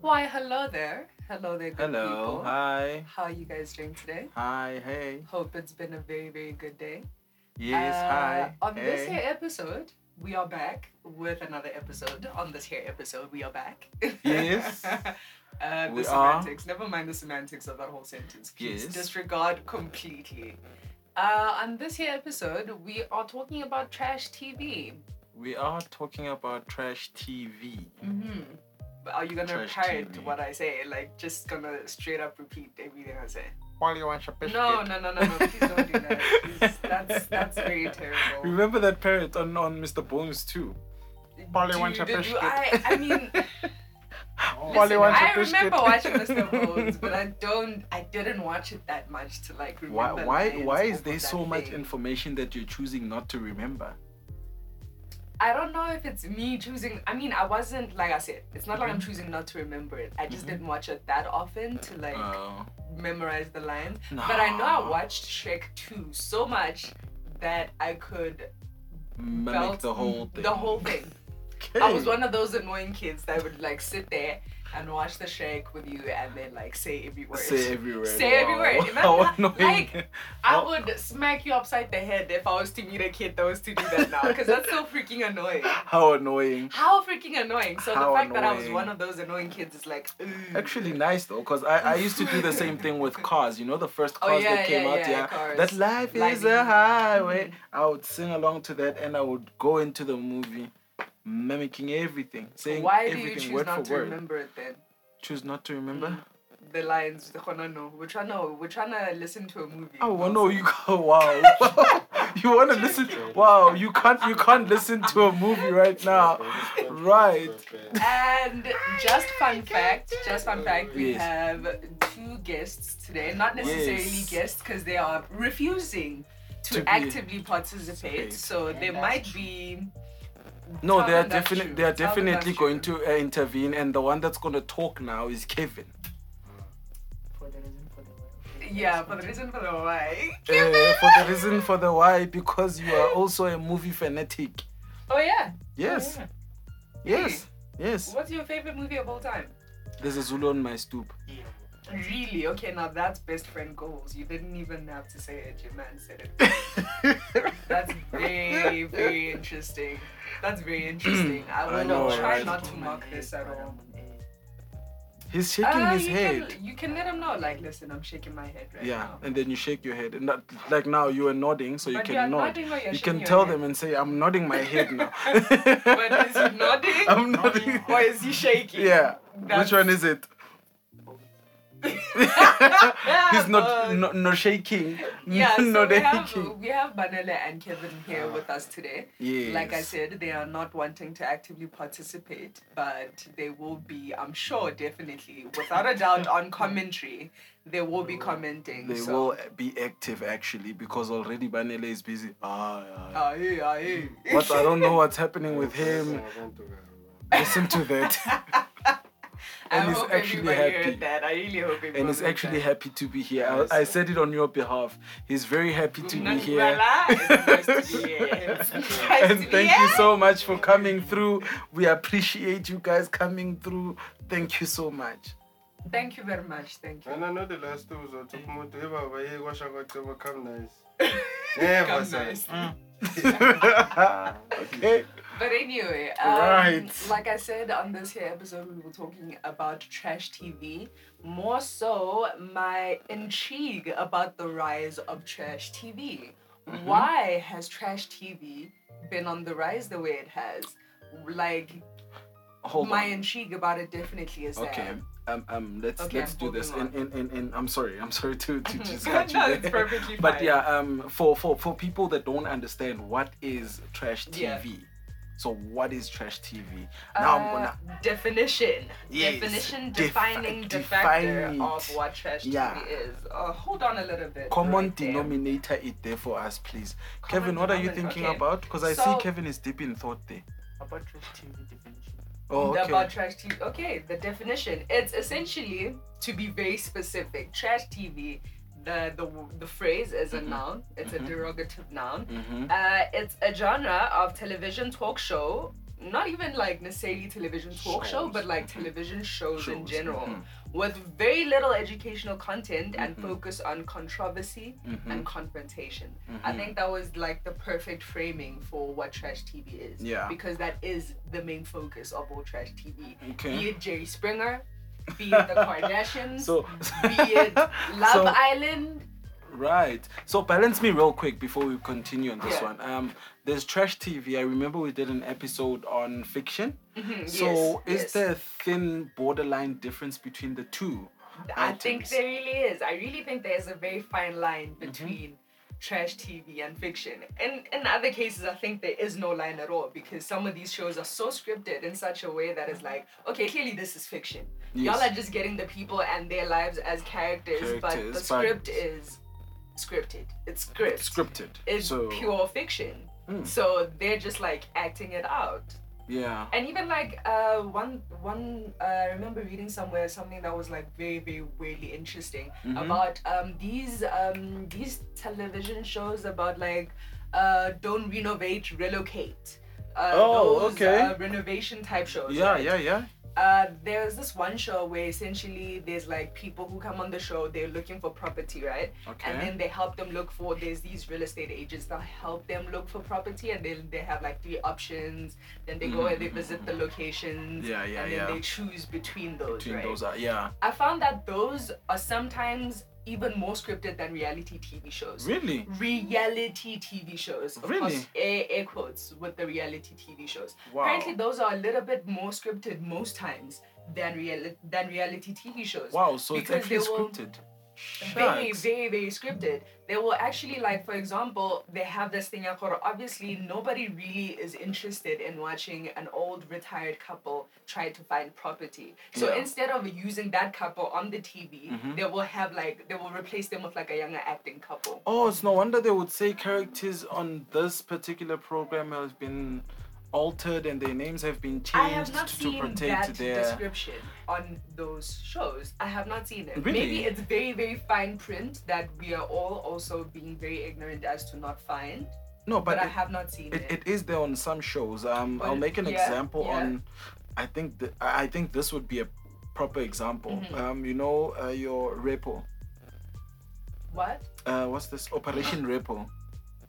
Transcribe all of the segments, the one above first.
Why, hello there. Hello there, good Hello. people. Hi. How are you guys doing today? Hi. Hey. Hope it's been a very, very good day. Yes. Uh, hi. On this here episode, we are back with another episode. On this here episode, we are back. Yes. uh, the We are. semantics. Never mind the semantics of that whole sentence. Please Yes. disregard completely. Uh, on this here episode, we are talking about trash TV. We are talking about trash TV. Mm-hmm. But are you gonna Trash parrot TV. what I say? Like, just gonna straight up repeat everything I say? While you want your biscuit. No, no, no, no, no. Please don't do that. Please, that's that's very terrible. Remember that parrot on, on Mr. Bones too? Polly wants Dude, a did biscuit. I, I mean, Polly listen, wants a I remember watching Mr. Bones, but I don't, I didn't watch it that much to like Why remember. why lines why is there so that much information that you're choosing not to remember? I don't know if it's me choosing. I mean, I wasn't like I said. It's not like I'm Mm-hmm. choosing not to remember it. I just didn't watch it that often to like Uh, memorize the lines. But I know I watched Shrek 2 so much that I could Mimic the whole thing. The whole thing. I was one of those annoying kids that would like sit there and watch the Shrek with you and then like say every word. Say every word. Say every Wow. word. How Imagine, annoying. like, I would smack you upside the head if I was to meet a kid that was to do that now because that's so freaking annoying. How annoying. How freaking annoying. So How the fact that I was one of those annoying kids is like, ugh. Actually, nice though, because I, I used to do the same thing with cars. You know, the first Oh, cars yeah, that came yeah, out, yeah, yeah. Cars. That life is a highway. Mhm. I would sing along to that and I would go into the movie mimicking everything, saying Why do you everything choose word not for to word. remember it then? Choose not to remember? Mm. The lines, the khona no. We're trying to, we're trying to lissisten to a movie. Oh well, no, you go. Wow, you want to listen? Wow, you can't. You can't listen to a movie right now. Right. And just fun fact, just fun fact, we Yes. have two guests today. Not necessarily Yes. guests because they are refusing to, To be- actively participate. participate. So there might be. No, they are definitely they are Tell them definitely that's going true. to uh, intervene, and the one that's going to talk now is Kevin. Yeah, for the reason for the why. Uh, for the reason for the why, because you are also a movie fanatic. Oh yeah. Yes, Oh, yeah. yes, yes. What's your favorite movie of all time? There's a Zulu on my stoop. Really? Okay, now that's best friend goals. You didn't even have to say it. Your man said it. That's very, very interesting. That's very interesting. I I will know, try right? not to mock this at all. He's shaking Uh, his you head. Can, you can let him know, like, listen, I'm shaking my head right Yeah, now. and then you shake your head, and that, like now you are nodding, so you But can nod. nodding or you're You can tell head? them and say, "I'm nodding my head now." But is he nodding? I'm nodding. Or is he shaking? Yeah. That's- Which one is it? He's not no, no shaking. Yeah, so not we have aching. we have Banele and Kevin here with us today. Yes. Like I said, they are not wanting to actively participate, but they will be, I'm sure, definitely, without a doubt, on commentary, they will be commenting. They so. will be active actually because already Banele is busy. Ah, yeah. Ah, yeah, ah, yeah. But I don't know what's happening with him. Listen to that. I and he's hope actually happy. that. I really hope And he's actually that. happy to be here. I, I said it on your behalf. He's very happy to be here. nice to be here. It's nice to and thank you so much for coming through. We appreciate you guys coming through. Thank you so much. Thank you very much. Thank you. And I know the last two was took more to ever but he was going to come nice. Never Come say. nice. Mm. okay. But anyway, um, Right. like I said on this here episode, we were talking about trash TV. More so, my intrigue about the rise of trash TV. Mm-hmm. Why has trash TV been on the rise the way it has? Like, Hold my on. intrigue about it definitely is Okay. there. Um, um, let's Okay, let's do this. Moving in, in, in I'm sorry. I'm sorry to, to just No, cut you it's there. perfectly But fine. yeah, um, for, for for people that don't understand what is trash TV. Yeah. So what is trash TV? Now I'm Uh, gonna definition. Yes, Definition defi- defining the define factor it. of what trash Yeah. TV is. Uh, hold on a little bit. common right there. denominator it there for us, please. Common Kevin, what are you thinking okay. about? Because I So- see Kevin is deep in thought there. About trash TV definition. Oh, The okay. About trash TV. Okay, the definition. It's essentially to be very specific. Trash TV. The the the phrase is a Mhm. noun. It's Mhm. a derogative noun. Mm-hmm. Uh, it's a genre of television talk show not even like necessarily television talk show, but like television shows, in Shows, general, mhm. with very little educational content and Mhm. focus on controversy Mhm. and confrontation. I think that was like the perfect framing for what trash TV is. Yeah. Because that is the main focus of all trash TV. Okay. Be it Jerry Springer, be it the Kardashians, So, be it Love So- Island. right. So balance me real quick before we continue on this Yeah. one. Um, there's trash TV. I remember we did an episode on fiction. Mhm, So yes, is yes. there a thin borderline difference between the two? I think there really is. I really think there's a very fine line Mm-hmm. Trash TV and fiction. And in other cases, I think there is no line at all because some of these shows are so scripted in such a way that is like, okay, clearly this is fiction. Y'all are just getting the people and their lives as characters, but the Characters, but- script is scripted. It's script. Scripted. It's so pure fiction. Hmm. So they're just like acting it out. Yeah. And even like uh, one one uh, I remember reading somewhere something that was like very very weirdly interesting Mhm. about um, these um, these television shows about like uh, don't renovate relocate. Uh, Oh, those, okay. Uh, renovation type shows. Yeah, right? yeah, yeah. Uh, there's this one show where essentially there's like people who come on the show, they're looking for property, right? Okay. And then they help them look for there's these real estate agents that help them look for property and then they have like three options. Then they go mm-hmm, and they visit mm-hmm, the mm-hmm. locations. Yeah, yeah, and then yeah. they choose between those. Between right? those are yeah. I found that those are sometimes even more scripted than reality TV shows. Really? Reality TV shows. Of Really? course, air, air quotes with the reality TV shows. Wow. Apparently, those are a little bit more scripted most times than real than reality TV shows. Wow, so it's actually will- scripted. Very, very, very scripted. They will actually like, for example, they have this thing. called- Obviously, nobody really is interested in watching an old retired couple try to find property. So Yeah. instead of using that couple on the TV, Mhm. they will have like they will replace them with like a younger acting couple. Oh, it's no wonder they would say characters on this particular program have been altered and their names have been changed I have not to seen protect that their. description on those shows. I have not seen it. Really? Maybe it's very, very fine print that we are all also being very ignorant as to not find. No, But, but, I have not seen it, it. it is there on some shows. Um, But I'll make an yeah, example yeah. on. I think th- I think this would be a proper example. Mhm. Um, you know uh, your repo. What? Uh, what's this Operation Repo?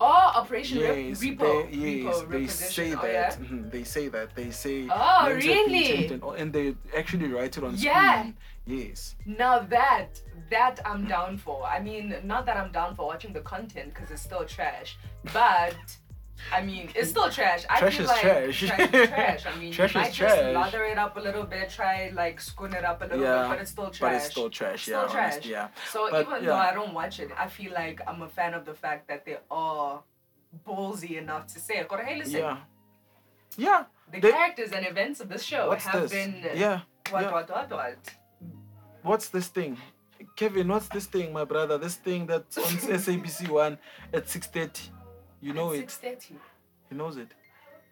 Oh, Operation Rep- Yes, Repo. they, yes, Repo, they say oh, that. yeah? mhm, They say that. They say. Oh, names have been really? And, and they actually write it on Yeah. screen. Yes. Now that that I'm down for. I mean, not that I'm down for watching the content because it's still trash, but I mean, it's still trash. I Trash feel is like trash. trash is trash. I mean, Trash you might just lather it up a little bit, try like scoon it up a little Yeah, bit, but it's still trash. But it's still trash. Still yeah. trash. honestly, yeah. So But, even yeah. though I don't watch it, I feel like I'm a fan of the fact that they are ballsy enough to say, hey, listen, Yeah. Yeah. the they- characters and events of this show have this? been Yeah. what, yeah. what, what, what. What's this thing? Kevin, what's this thing, my brother? This thing that's on SABC One at six thirty. You know it. 6.30. He knows it.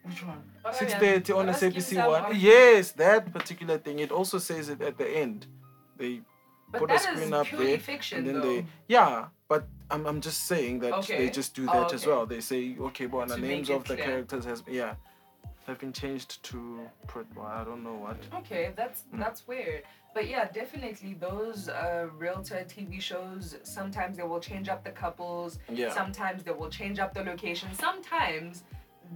Which one? Oh, Six yeah. on Let's SABC One. Yes, that particular thing. It also says it at the end. They But put a screen is up there, fiction, and then though. they yeah. But I'm I'm just saying that Okay. they just do Oh, that as well. They say okay, but the names make it of the clear. characters has yeah have been changed to pro- I don't know what. Okay, that's Mm. that's weird. But yeah, definitely those uh, realtor TV shows. Sometimes they will change up the couples. Yeah. Sometimes they will change up the location. Sometimes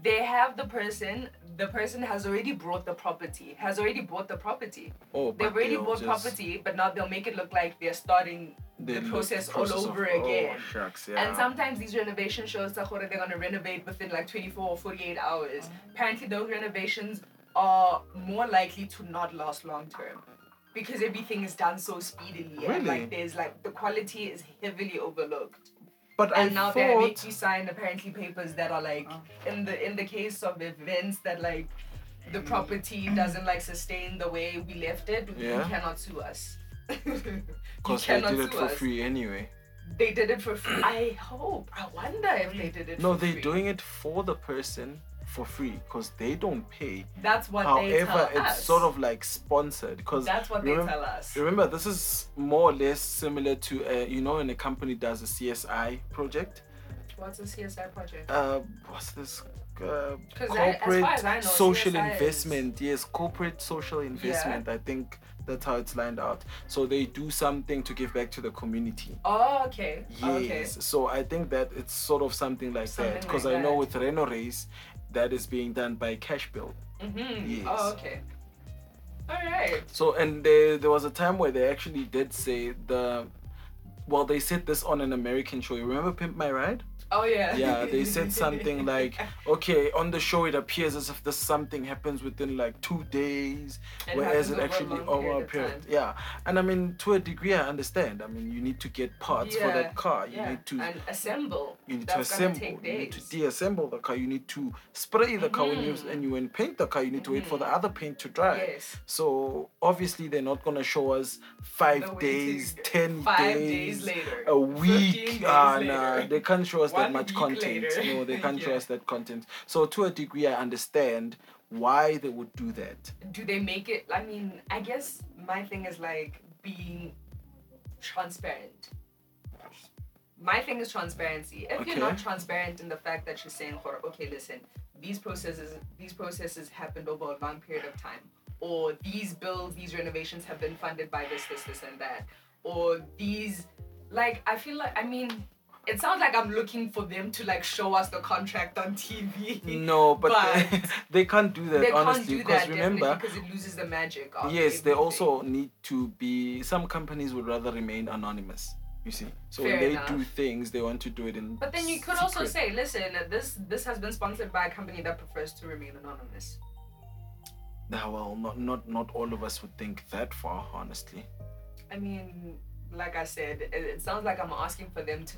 they have the person. The person has already brought the property. Has already bought the property. Oh, They've already bought property, but now they'll make it look like they're starting the process, process all of- over oh, again. shucks, yeah. And sometimes these renovation shows, they're gonna renovate within like 24 or 48 hours. Oh. Apparently, those renovations are more likely to not last long term because everything is done so speedily. And Really? like there's like the quality is heavily overlooked. But And I now thought they make you sign apparently papers that are like oh. in the in the case of events that like the property doesn't like sustain the way we left it, you Yeah. cannot sue us. you because they did it for us. free anyway. They did it for free. I hope. I wonder if they did it No, for they're free. doing it for the person for free because they don't pay. That's what they However, it's us. sort of like sponsored because That's what they tell us. remember this is more or less similar to uh, you know when a company does a CSI project What's a CSI project? uh, what's this? Uh, 'Cause I- as far corporate as I know, social CSI is- investment. Yes, corporate social investment. I think that's how it's lined out. So they do something to give back to the community. Oh, okay. Yes. Okay. So I think that it's sort of something like Something that because like I know that. with Reno Race, that is being done by Cashbuild. Mm-hmm. Yes. Oh, okay. All right. So and there there was a time where they actually did say the well they said this on an American show. You remember Pimp My Ride? Oh yeah. Yeah, they said something like, okay, on the show it appears as if this something happens within like two days, It whereas it actually over a period. Yeah, and I mean to a degree I understand. I mean you need to get parts for that car. You yeah. need to and assemble. you need That's to assemble. take You need to deassemble the car. You need to spray the car when you and you when paint the car. You need to wait for the Mhm. other paint to dry. Yes. So obviously they're not gonna show us five The days, ten Five days, days later. a week. days Ah, later. nah, they can't show us that much content. later. No, they can't Yeah. us that content. So to a degree, I understand why they would do that. do they make it i mean i guess my thing is like being transparent my thing is transparency if you're not transparent in the fact that you're saying okay listen these processes these processes happened over a long period of time or these bills these renovations have been funded by this this this and that or these like i feel like i mean it sounds like i'm looking for them to like show us the contract on tv No, but, they, But- they can't do that they can't honestly do because that remember. because it loses the magic. Of Yes, they also need to be. Some companies would rather remain anonymous. You see, so when they enough. do things, they want to do it in. But then you could also say, listen, this this has been sponsored by a company that prefers to remain anonymous. Nah, well, not not not all of us would think that far, honestly. I mean, like I said, it, it sounds like I'm asking for them to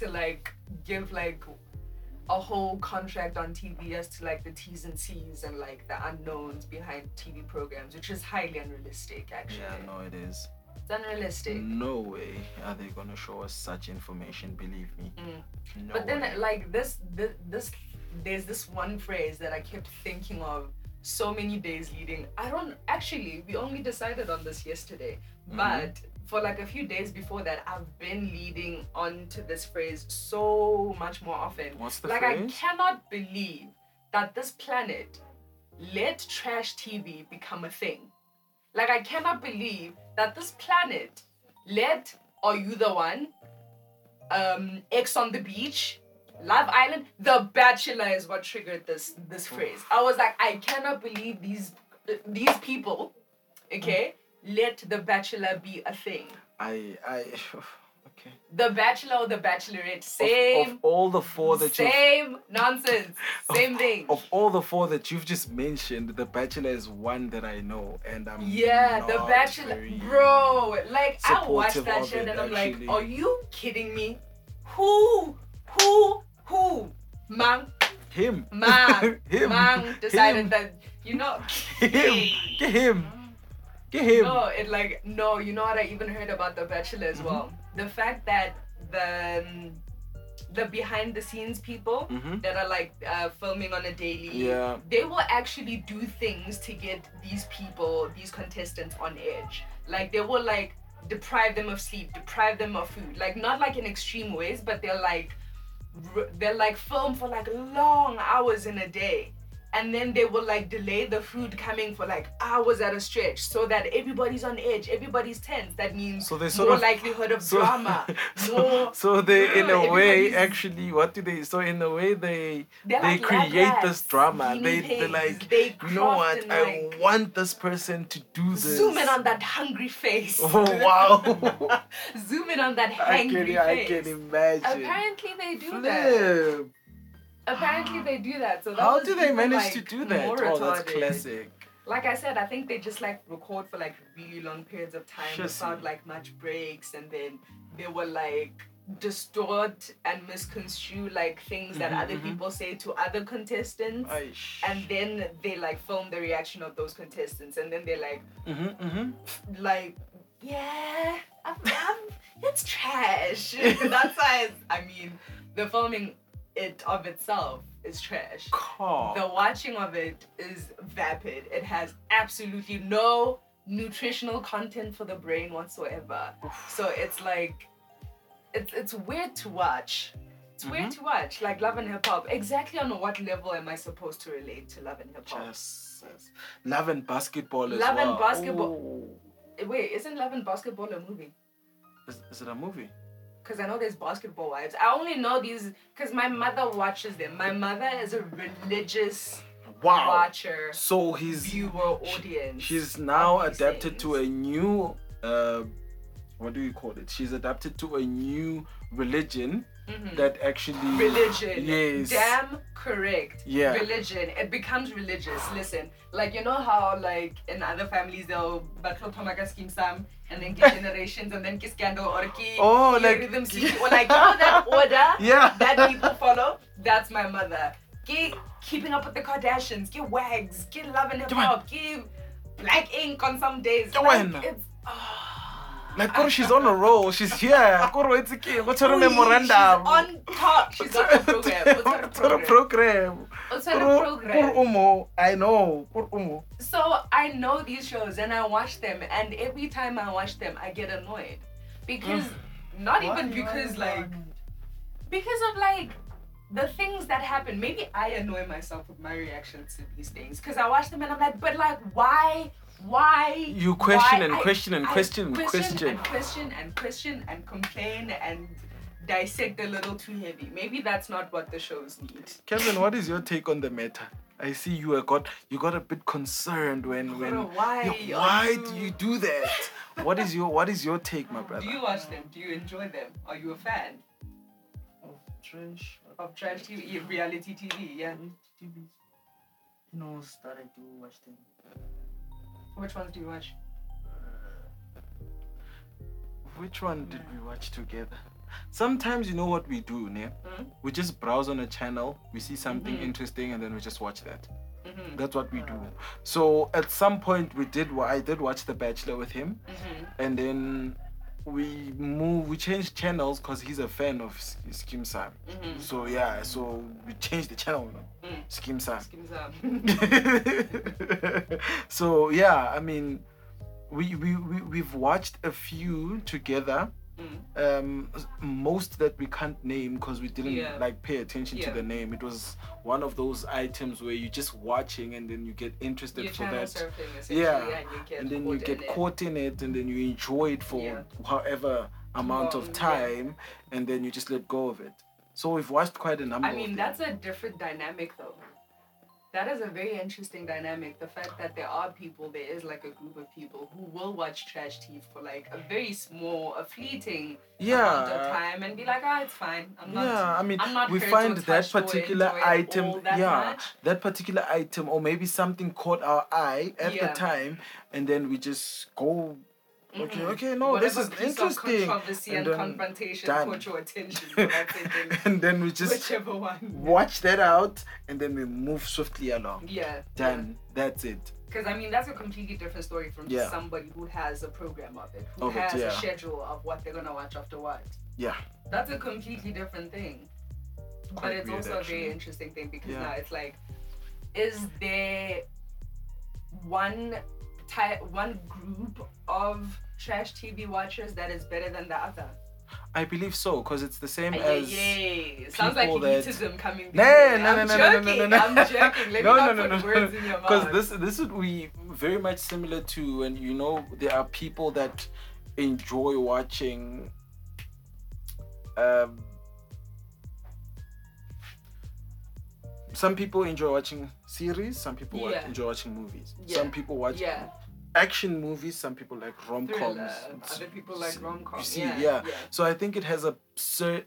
to like give like a whole contract on TV as to like the T's and C's and like the unknowns behind TV programs, which is highly unrealistic. Actually, Yeah, no, it is. it's unrealistic. No way are they gonna show us such information. Believe me. Mm. No but then way. like this, this this there's this one phrase that I kept thinking of so many days leading i don't actually we only decided on this yesterday Mhm. but for like a few days before that i've been leading on to this phrase so much more often. What's the like i cannot believe that this planet let trash tv become a thing. Like i cannot believe that this planet let are you the one um Ex on the beach, Love Island, The Bachelor is what triggered this this phrase. I was like, I cannot believe these these people, okay, let The Bachelor be a thing. I I okay. The Bachelor or The Bachelorette, same, of all the four that you same nonsense, same thing. of all the four that you've just mentioned, The Bachelor is one that I know, and I'm Yeah, The Bachelor, bro. Like I watched that of shit it, and I'm actually. like, are you kidding me? Who, who, who, man? Him, Man, him, man decided him, that you know him, get him, get him. No, it like no, you know what I even heard about the Bachelor as well. The fact that the um, the behind the scenes people Mhm. that are like uh, filming on a daily, Yeah. they will actually do things to get these people, these contestants on edge. Like they will like deprive them of sleep, deprive them of food. Like not like in extreme ways, but they're like r- they're like film for like long hours in a day and then they will like delay the food coming for like hours at a stretch so that everybody's on edge everybody's tense that means So they sort more of- likelihood of So, drama so, more so they, in a way, actually, what do they? So in a way, they they're like create this drama. They they like, they you know what? I like, want this person to do this. zoom in on that hungry face Oh wow! zoom in on that hungry can I can imagine. apparently they do that Flip. Apparently they do that so that How do they manage like, to do that? Oh, that's classic. like I said, I think they just like record for like really long periods of time Shissy. without like much breaks, and then they were like distort and misconstrue like things that Mhm, other mhm. people say to other contestants. Ay, And then they like film the reaction of those contestants, and then they're like, Mhm, mhm. like, yeah, I'm, I'm, it's trash. That's why I mean, the filming it of itself is trash. Car. The watching of it is vapid. It has absolutely no nutritional content for the brain whatsoever. So it's like it's it's weird to watch. It's weird mm-hmm. to watch, like Love and Hip Hop. Exactly on what level am I supposed to relate to Love and Hip Hop? Yes, yes. Love and basketball as Love and. Basketball. Oh. Wait, isn't Love and Basketball a movie? Is, is it a movie? Because I know there's basketball wives. I only know these because my mother watches them. My mother is a religious Wow. watcher, So he's viewer, audience. she's now adapted to a new uh what do you call it? She's adapted to a new religion Mhm. that actually religion. Yes. Damn correct. Yeah. Religion. It becomes religious. Listen, like you know how like in other families they'll battle Tomaka Skeem Saam and then get generations and then get scandal or ki Oh, ki like- rhythm city or like you know that order Yeah. that people follow. That's my mother. Get keeping up with the Kardashians. Get wags. Get love and hip hop. Get black ink on some days. Like, it's. ah. Like Koro, she's on a roll. She's here. Koro, it's okay. What's her Ooh, memorandum? She's on top. She's on the program. What's her What's her program? program? What's her Koro- program? Koro Umo. I know. Koro Umo. So I know these shows and I watch them, and every time I watch them, I get annoyed because not Why- even why because is like that? because of like the things that happen. Maybe I annoy myself with my reactions to these things because I watch them and I'm like, but like why? Why? You question why? and I- question and I question and question. and question and question and complain and dissect a little too heavy. Maybe that's not what the shows need. Kevin, what is your take on the matter? I see you are got you got a bit concerned when when why Yeah, are why do you do that? what is your what is your take, my brother? Do you watch them? Do you enjoy them? Are you a fan Of trash. of trash TV, reality TV? Yeah. TVs. He knows that I do watch them. Which ones do you watch? Which one did we watch together? Sometimes you know what we do, ne? Mhm. We just browse on a channel, we see something Mhm. interesting, and then we just watch that. Mm-hmm. That's what we do. So at some point we did I did watch The Bachelor with him, Mm-hmm. and then we move we changed channels because he's a fan of S- Skeem Saam. Mm-hmm. So yeah, so we changed the channel. Mm. Skeem Saam. Skims up. so yeah, I mean, we, we we we've watched a few together. Mm. Um, most that we can't name because we didn't Yeah. like pay attention to the name. It was one of those items where you're just watching and then you get interested You're for that, Yeah. and and then you get in it. caught in it, and then you enjoy it for Yeah. however amount Long, of yeah. time, and then you just let go of it. So we've watched quite a number. I mean, that's a different dynamic though. That is a very interesting dynamic. The fact that there are people, there is like a group of people who will watch trash TV for like a very small, a fleeting amount of yeah. time and be like, ah, it's fine. I'm not. yeah, I mean, I'm not we find that particular item, that yeah, much. that particular item, or maybe something caught our eye at Yeah. the time, and then we just go, okay, Mhm. okay, no, this is piece of interesting, controversy and and, then confrontation done. caught your attention and then we just Whichever one. watch that out, and then we move swiftly along. Yeah. Done. That's it. Because I mean, that's a completely different story from Yeah. somebody who has a program of it, who Of it, has yeah. a schedule of what they're gonna watch after what. Yeah. That's a completely different thing. but it's weird, also a very interesting thing because Yeah. now it's like, is there one type, one group of trash TV watchers that is better than the other? I believe so, because it's the same Yeah, as. yeah. Sounds like people that- elitism coming. There. no, no, I'm no, no, no, no, no. I'm joking. Let no, me no, not no, put no, words in your mouth. Because this this would be very much similar to when you know there are people that enjoy watching um some people enjoy watching series, some people Yeah. enjoy watching movies. Yeah. Some people watch yeah. action movies, some people like rom-coms. Thriller. Other people like rom coms. You see, yeah, yeah. So I think it has a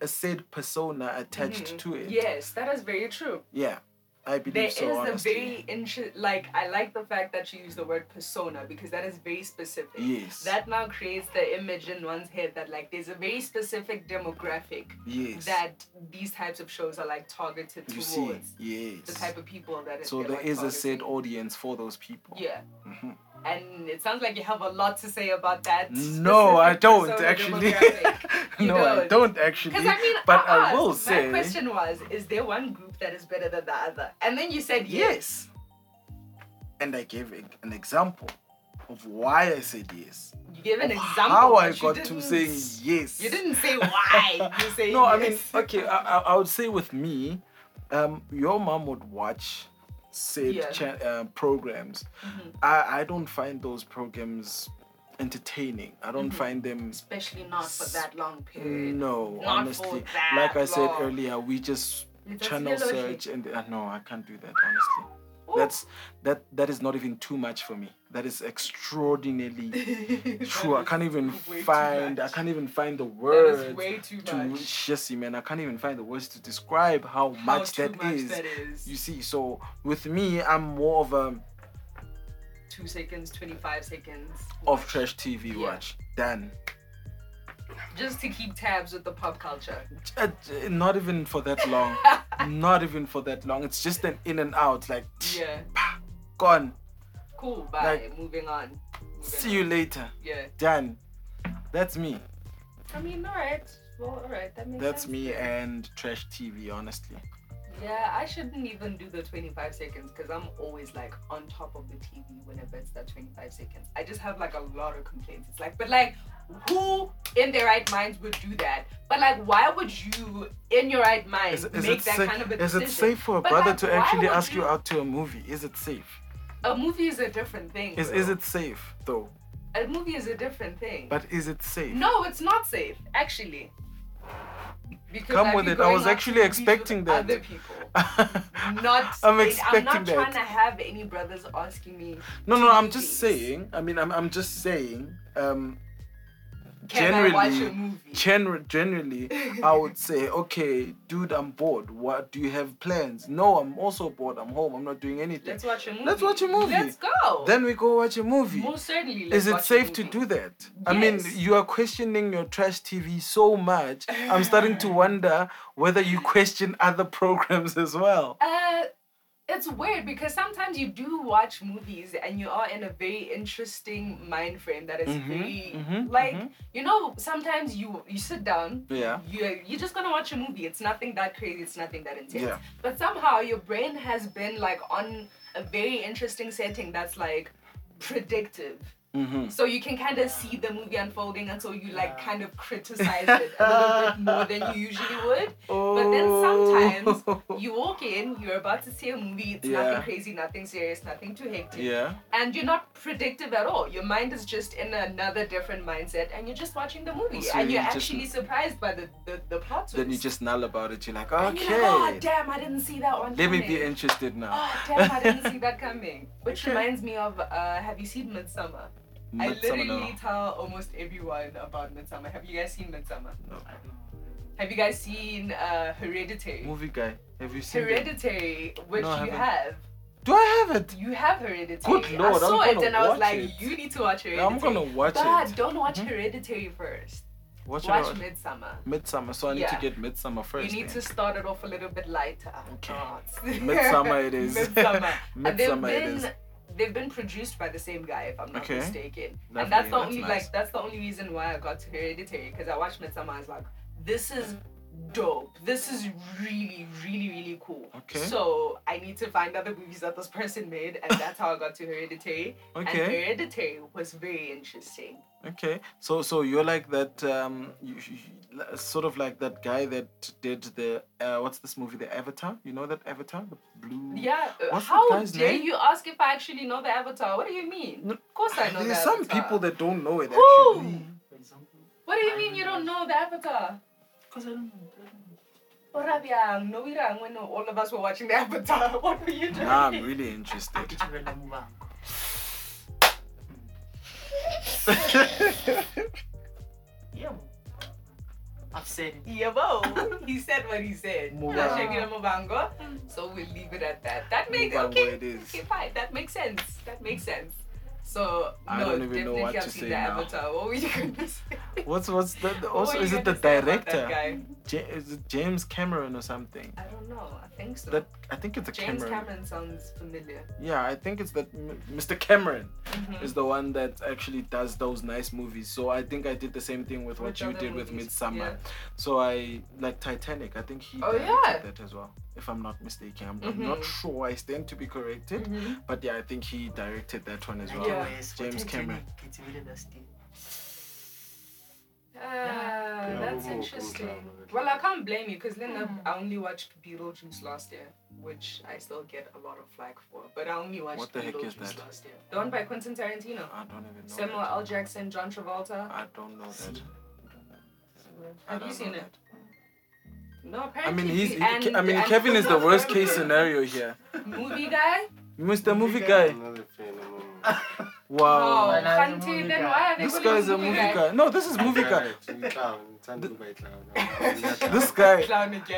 a said persona attached Mhm. to it. Yes, that is very true. Yeah. I believe There is so. a honestly. very interest. Like I like the fact that you use the word persona because that is very specific. Yes. That now creates the image in one's head that like there's a very specific demographic yes. that these types of shows are like targeted you towards. see. Yes. The type of people that So there like, is a said audience for those people. Yeah. Mhm. And it sounds like you have a lot to say about that. No, I don't actually. no, I don't. don't actually. I mean, but I, asked, will my say question was: Is there one group that is better than the other? And then you said yes. yes. And I gave an example. of why I said yes. You gave an of example. how I got to saying yes. You didn't say why. You say No, I mean, okay, I, I, I would say with me, um, your mom would watch said Yeah. cha- uh, programs. Mhm. I, I don't find those programs entertaining. I don't Mhm. find them. Especially not for that long period. No, Not honestly. Like I said earlier, we just channel search and uh, no, I can't do that honestly. That's that that is not even too much for me. That is extraordinarily true. I can't even find. I can't even find the words is way too to much. Jesse, man. I can't even find the words to describe how, How much, that, much is. that is. You see, so with me, I'm more of a Two seconds, 25 seconds. of trash TV Yeah. watch than Just to keep tabs with the pop culture. uh, not even for that long. not even for that long. It's just an in and out, like Yeah. gone. Cool. Bye. Like- Moving on. Moving See on. you later. Yeah. Done. That's me. I mean, alright. Well, alright. That makes That's sense me and trash TV, honestly. Yeah, I shouldn't even do the 25 seconds because I'm always like on top of the TV whenever it's that 25 seconds. I just have like a lot of complaints. It's like, but like, who in their right minds would do that? But like, why would you, in your right mind, Is, is make that safe? kind of a decision? Is it safe for a But, brother like, to actually ask you you- out to a movie? Is it safe? A movie is a different thing. Is bro. is it safe though? A movie is a different thing. But is it safe? no, it's not safe, actually. Because Come with it. I was actually expecting that. Other people. I'm Not. I'm I'm not that. trying to have any brothers asking me. No, no, I'm just saying. I mean, I'm, I'm just saying. Um, generally, movie? gener- generally, I would say, okay, dude, I'm bored. What do you have plans? No, I'm also bored. I'm home. I'm not doing anything. Let's watch a movie. Let's watch a movie. Let's go. Then we go watch a movie. Most certainly. Is it safe to do that? I mean, you are questioning your trash TV so much. I'm starting to wonder whether you question other programs as well. Uh, it's weird because sometimes you do watch movies and you are in a very interesting mind frame that is Mhm, very mhm, like mhm. you know sometimes you you sit down Yeah. you you're just gonna watch a movie it's nothing that crazy it's nothing that intense Yeah. but somehow your brain has been like on a very interesting setting that's like predictive Mm-hmm. so you can kind of see the movie unfolding until you like kind of criticize it a little bit more than you usually would but then sometimes you walk in, you're about to see a movie, it's Yeah. nothing crazy, nothing serious, nothing too hectic. yeah. And you're not predictive at all. Your mind is just in another different mindset and you're just watching the movie. So and you're you just- actually surprised by the, the, the plot twist. Then you just null about it. You're like, And you're like, oh damn, I didn't see that one Let me be interested now. Oh damn, I didn't see that coming. Which Okay. reminds me of uh, have you seen Midsommar? I literally no. tell almost everyone about Midsommar. Have you guys seen Midsommar? No. I don't know. Have you guys seen uh, Hereditary? Movie guy. Have you seen it? Hereditary, which No, you haven't. Do I have it? You have Hereditary. Good Lord, I I'm saw it and I was like, it. you need to watch Hereditary. I'm gonna watch but it. don't watch Mhm. Hereditary first. Watch, Watch. Midsommar. Midsommar. So I need to get Midsommar first. you need then. to start it off a little bit lighter. Okay. Midsommar it is. Midsommar. and they've Midsommar it been is. They've been produced by the same guy, if I'm not Okay. mistaken. And that's the that's only nice. like that's the only reason why I got to Hereditary because I watched Midsommar. I was like, this is dope. This is really, really, really cool. Okay. So I need to find other movies that this person made, and that's how I got to Hereditary. Okay. And Hereditary was very interesting. Okay. So so you're like that. Um, you, you- sort of like that guy that did the uh, what's this movie? The Avatar. You know that Avatar? The blue. Yeah. uh, What's the how guy's dare name? you ask if I actually know the Avatar? What do you mean? No, Of course I know There's the some Avatar. people that don't know it Who? actually. For What do you mean you don't know the Avatar? because I don't know. I don't know. Ora byang, no wirang when all of us were watching the Avatar. What were you doing? Now I'm really interested. I've said it. Yabo. he said what he said. Muvhango. So we'll leave it at that. That makes Muvhango okay. it is. Okay, fine. That makes sense. That makes sense. So I no, don't even know what to say the now. Avatar. What were you gonna say? What's what's the, also is it the gonna say about that director? Ja- is it James Cameron or something? I don't know. I think so. That I think it's a James Cameron. Cameron sounds familiar. Yeah, I think it's that M- Mr. Cameron Mhm. is the one that actually does those nice movies. So I think I did the same thing with what Which you did with? Midsommar. Yeah. So I like Titanic. I think he Oh, directed yeah. that as well, if I'm not mistaken. I'm, I'm not sure. I stand to be corrected, Mhm. but yeah, I think he directed that one as well. Yeah. Anyways, James Cameron. it's really nasty. Ah, Yeah, that's we'll interesting. on to that. Well, I can't blame you because then I- I only watched Beetlejuice last year, which I still get a lot of flack for. But I only watched What the heck is Beetlejuice that? last year. The one by Quentin Tarantino. I don't even know. Samuel that. L. Jackson, John Travolta. I don't know that. Have you seen it? that. No, I apparently. mean, he's and, I mean, Kevin is the worst case scenario here. Movie guy. Mr. Movie Guy. Another fan. Oh, Wow. Well, I'm a Khanti, movie then guy. why are they This guy is a movie guy. No, this is movie guy. Correct. We clown. Time to buy clown. This guy.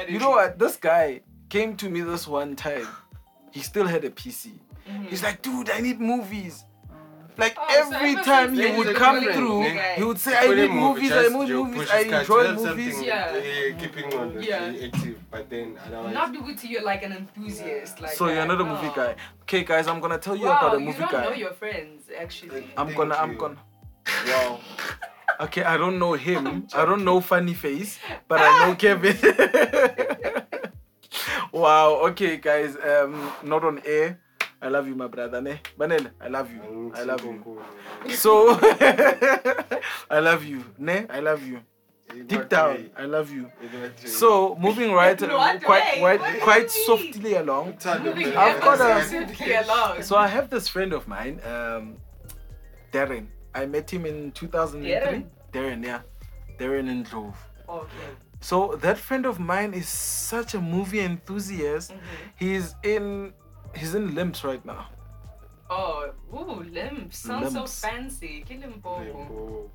You know what? This guy came to me this one time. He still had a PC. Mhm. He's like, dude, I need movies. Like Oh, so every ever time since he then would he's come been through, movie guy. he would say, I need movies, I need movies, I enjoy tell movies. something, Yeah. uh, keeping on Yeah. yeah. active, but then otherwise. Not because you're like an enthusiast. Like So you're that, not a no. movie guy. Okay, guys, I'm gonna tell you wow, about a you movie don't know guy. your friends actually. I'm Thank gonna, I'm you. gonna. Wow. Okay, I don't know him. I don't know Funny Face, but I know Kevin. wow. Okay, guys. Um, not on air. I love you, my brother. Ne, Banel, I love you. I love you. So, I love you. Ne, I love you. Deep down, I love you. So, moving right, In quite, quite, What do you quite softly along. I've got a- So I have this friend of mine, um, Darren. I met him in 2003. Darren? Darren, yeah. Darren and Drove. Okay. So that friend of mine is such a movie enthusiast. Mhm. He's in he's in Limps right now. Oh, ooh, limbs. Sounds Limbs. so fancy. Kilimpopo.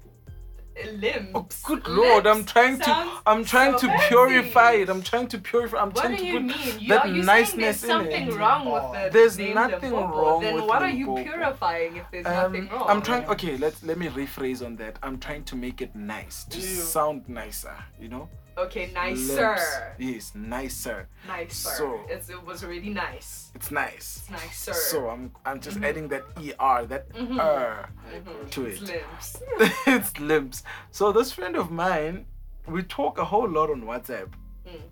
Limbs. Oh, good lord! I'm trying to I'm trying so to purify it. I'm trying to purify. I'm What trying do to you put mean? You, that niceness saying there's in something it. wrong with the There's nothing Limpopo? wrong Then with what are you Limpopo. purifying if there's Um, nothing wrong? I'm trying. Okay, let's let me rephrase on that. I'm trying to make it nice to sound nicer. You know. Okay, nicer. Lips. Yes, nicer. Nicer. So- it's, it was really nice. It's nice. It's nicer. So I'm I'm just Mhm. adding that er, that Mhm. er Mhm. to It's it. limbs. it's limbs. So this friend of mine, we talk a whole lot on WhatsApp. Mm.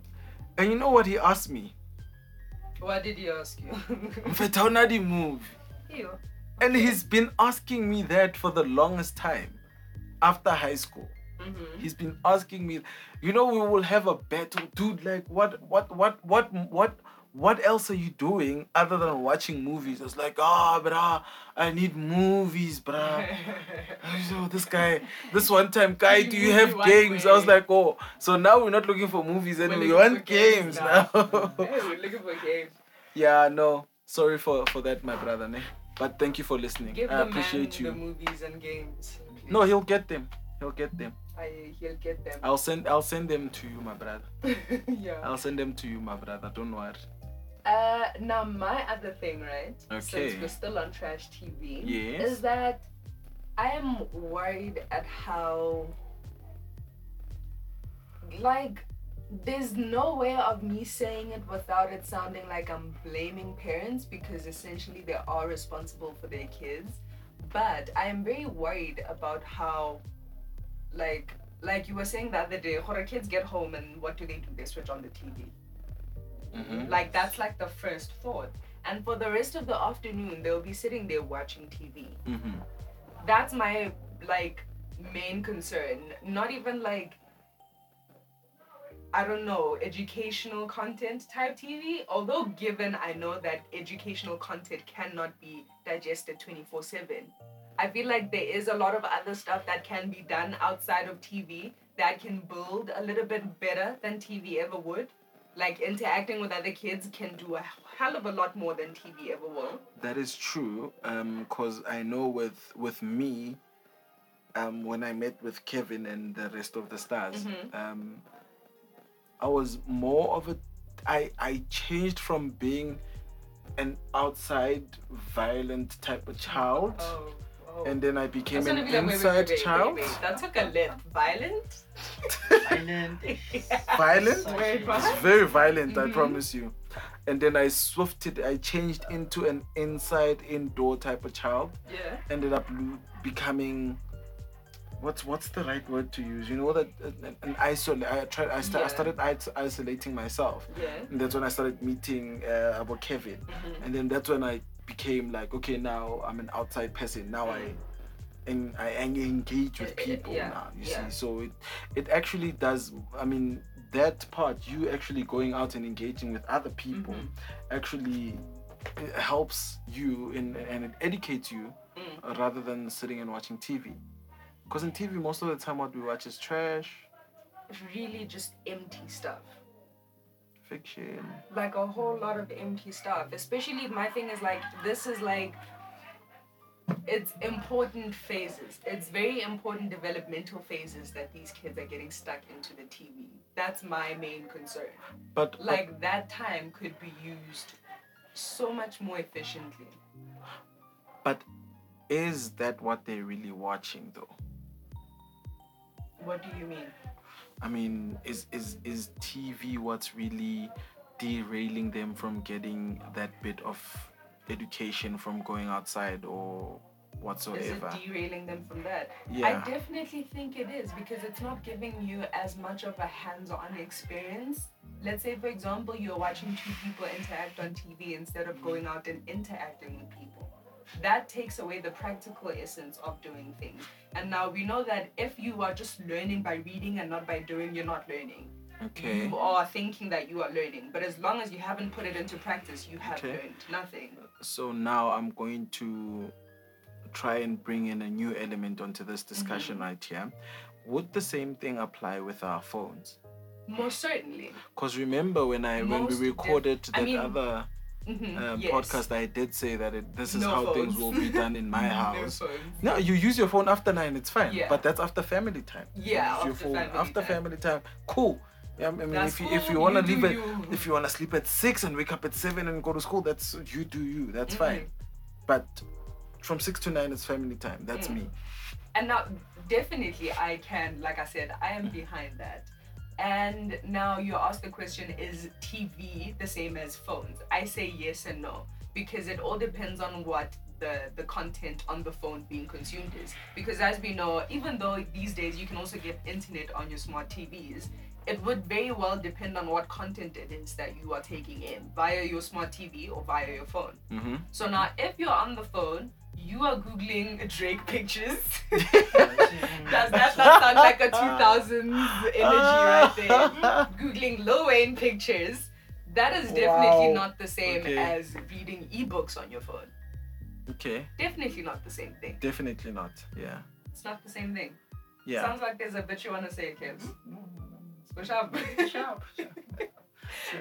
And you know what he asked me? What did he ask you? Mfetha unadi movie. Ew. And he's been asking me that for the longest time after high school. Mhm. He's been asking me, you know, we will have a battle, dude. Like, what, what, what, what, what, what else are you doing other than watching movies? It's like, ah, brah, I need movies, brah. So this guy, this one time, guy, do you have games? I was like, oh, so now we're not looking for movies anymore. We want games now. hey, we're looking for games. yeah, no, sorry for for that, my brother. Ne? But thank you for listening. Give I appreciate you. the movies and games. please. No, he'll get them. He'll get them. I, he'll get them. I'll send. I'll send them to you, my brother. yeah. I'll send them to you, my brother. Don't worry. Uh, now my other thing, right? Okay. Since we're still on trash TV, Yes. is that I am worried at how, like, there's no way of me saying it without it sounding like I'm blaming parents because essentially they are responsible for their kids. But I am very worried about how, like, like you were saying the other day, horror kids get home and what do they do? They switch on the TV. Mhm. Like that's like the first thought. And for the rest of the afternoon, they'll be sitting there watching TV. Mhm. That's my like main concern. Not even like I don't know, educational content type TV. Although given I know that educational content cannot be digested 24/7. I feel like there is a lot of other stuff that can be done outside of TV that can build a little bit better than TV ever would. Like interacting with other kids can do a hell of a lot more than TV ever will. That is true. Um, cause I know with with me, um, when I met with Kevin and the rest of the stars, Mhm. um, I was more of a. I I changed from being an outside violent type of child Oh, Oh. and then I became an be like, wait, wait, inside wait, wait, child. Wait, wait. That took a left. Violent? Island. Violent. Wait, what? It's very violent, I Mhm. promise you. And then I swifted, I changed into an inside indoor type of child. Yeah. Ended up lo- becoming what's what's the right word to use? You know that uh, an, an isolate. I tried. I, sta- I started is- isolating myself, Yeah. and that's when I started meeting uh, about Kevin. Mhm. And then that's when I became like, okay, now I'm an outside person. Now I and I engage with Uh, uh, people yeah, now. You yeah. see, so it it actually does. I mean, that part, you actually going out and engaging with other people, Mhm. actually it helps you in and it educates you Mm. rather than sitting and watching TV. Because in TV, most of the time, what we watch is trash, Really just empty stuff. Fiction. Like a whole lot of empty stuff. Especially my thing is like this is like it's important phases. It's very important developmental phases that these kids are getting stuck into the TV. That's my main concern. But but- Like that time could be used so much more efficiently. but is that what they're really watching though? What do you mean? I mean, is is is TV what's really derailing them from getting that bit of education from going outside or whatsoever. Is it derailing them from that? Yeah. I definitely think it is because it's not giving you as much of a hands-on experience. Let's say, for example, you're watching two people interact on TV instead of going out and interacting with people. That takes away the practical essence of doing things. And now we know that if you are just learning by reading and not by doing, you're not learning. okay. You are thinking that you are learning, but as long as you haven't put it into practice, you have Okay. learned nothing. So now I'm going to try and bring in a new element onto this discussion Mm-hmm. right here. Would the same thing apply with our phones? Most certainly. Because remember when I when Most we def- recorded I that mean, other Mhm, um, yes. podcast, I did say that it, this is No how things will be done in my house. phones. No, you use your phone after nine, it's fine. Yeah. But that's after family time. You Yeah, your after phone family after time. family time. Cool. Yeah, I mean, That's if you if cool, you wanna you do leave it, you. if you wanna sleep at six and wake up at seven and go to school, that's you do you. That's Mhm. fine. But from six to nine, it's family time. That's Mm. me. And now, definitely, I can, like I said, I am behind that. And now you ask the question is TV the same as phones? I say yes and no because it all depends on what the, the content on the phone being consumed is. Because as we know, even though these days you can also get internet on your smart TVs, it would very well depend on what content it is that you are taking in via your smart TV or via your phone. Mm-hmm. So now, if you're on the phone, you are googling Drake pictures. Does mm. that not sound like a 2000s energy right there? Googling Lil Wayne pictures. That is definitely Wow. not the same Okay. as reading ebooks on your phone. Okay. Definitely not the same thing. Definitely not. Yeah. It's not the same thing. Yeah. Sounds like there's a bit you want to say, kids. Push up. Sharp.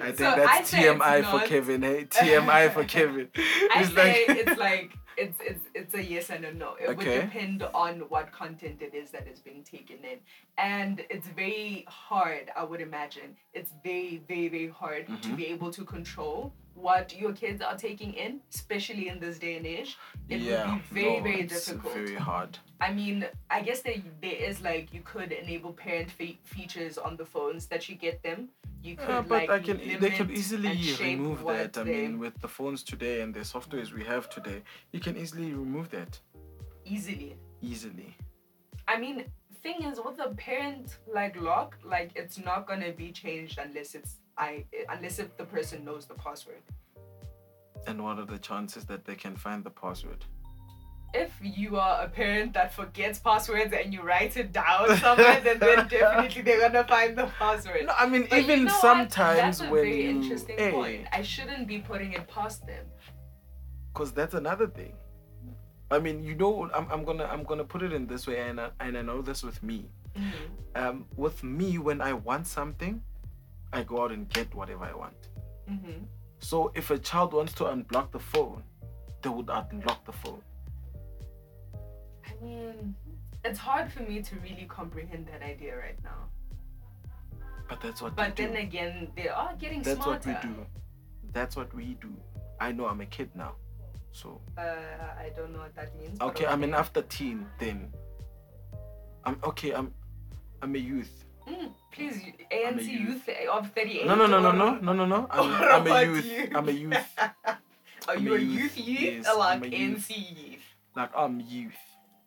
I think So that's it's TMI for. Kevin. Hey, TMI for Kevin. I It's say like- it's like it's it's it's a yes and a no. It would depend on what content it is that is being taken in, and it's very hard. I would imagine it's very very very hard to Mhm. be able to control what your kids are taking in, especially in this day and age. It yeah. would be very no, very it's difficult. Very hard. I mean, I guess there there is like you could enable parent fe- features on the phones that you get them. You could Yeah, but like I can. They could easily remove that. I mean, with the phones today and the softwares we have today, you can easily remove that easily. easily. I mean, thing is with a parent like lock, like it's not gonna be changed unless it's I unless if the person knows the password. And what are the chances that they can find the password? If you are a parent that forgets passwords and you write it down somewhere, then, then definitely they're gonna find the password. No, I mean But you even know what? sometimes That's a when very you, interesting hey, point. I shouldn't be putting it past them. because that's another thing. I mean, you know, I'm, I'm gonna I'm gonna put it in this way, and I, and I know this with me. Um, with me, when I want something, I go out and get whatever I want. Mm-hmm. So if a child wants to unblock the phone, they would unlock the phone. I mean, it's hard for me to really comprehend that idea right now. But that's what But then do. again, they are getting That's smarter. what we do. That's what we do. I know I'm a kid now. So Uh, I don't know what that means. okay, I mean after teen then. I'm okay. I'm I'm a youth. Mm, please, I'm ANC youth. youth of 38. No no no no no no no no. I'm, I'm a youth. you? I'm a youth. Are I'm you a a youth. youth youth? Yes, or like I'm a youth. Like I'm youth.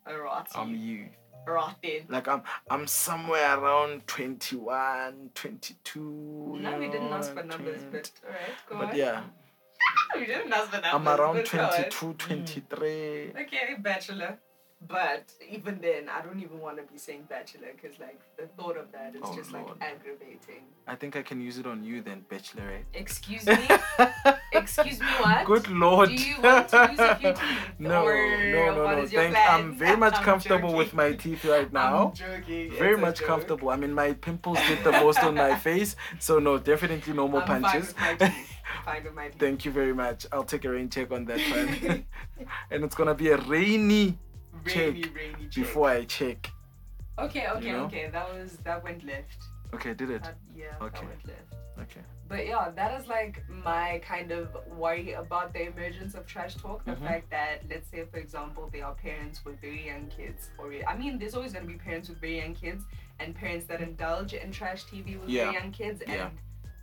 Alright. I'm youth. Right then. Like I'm I'm somewhere around 21, 22. No, we didn't know, ask for numbers, 20. but alright, go But on. yeah, we didn't ask for numbers. I'm around but go on. 22, 23. Okay, bachelor. But even then, I don't even want to be saying bachelor because, like, the thought of that is Oh, just Lord. like aggravating. I think I can use it on you then, bachelorette. Excuse me? Excuse me, what? Good lord. Do you want to use a few teeth? no, or no, no, what no. is your Thank. plan? I'm very much I'm comfortable with my teeth right now. I'm joking. Very It's a much joke. comfortable. I mean, my pimples did the most on my face, so no, definitely no more I'm punches. Fine my teeth. fine with my teeth. Thank you very much. I'll take a rain check on that one. and it's gonna be a rainy rainy, check rainy check. before I check. Okay, okay, you know? okay. That was that went left. Okay, did it? That, yeah, Okay. that went left. Okay. But yeah, that is like my kind of worry about the emergence of trash talk. The Mhm. fact that, let's say, for example, there are parents with very young kids, or I mean, there's always going to be parents with very young kids and parents that indulge in trash TV with Yeah. very young kids. And Yeah.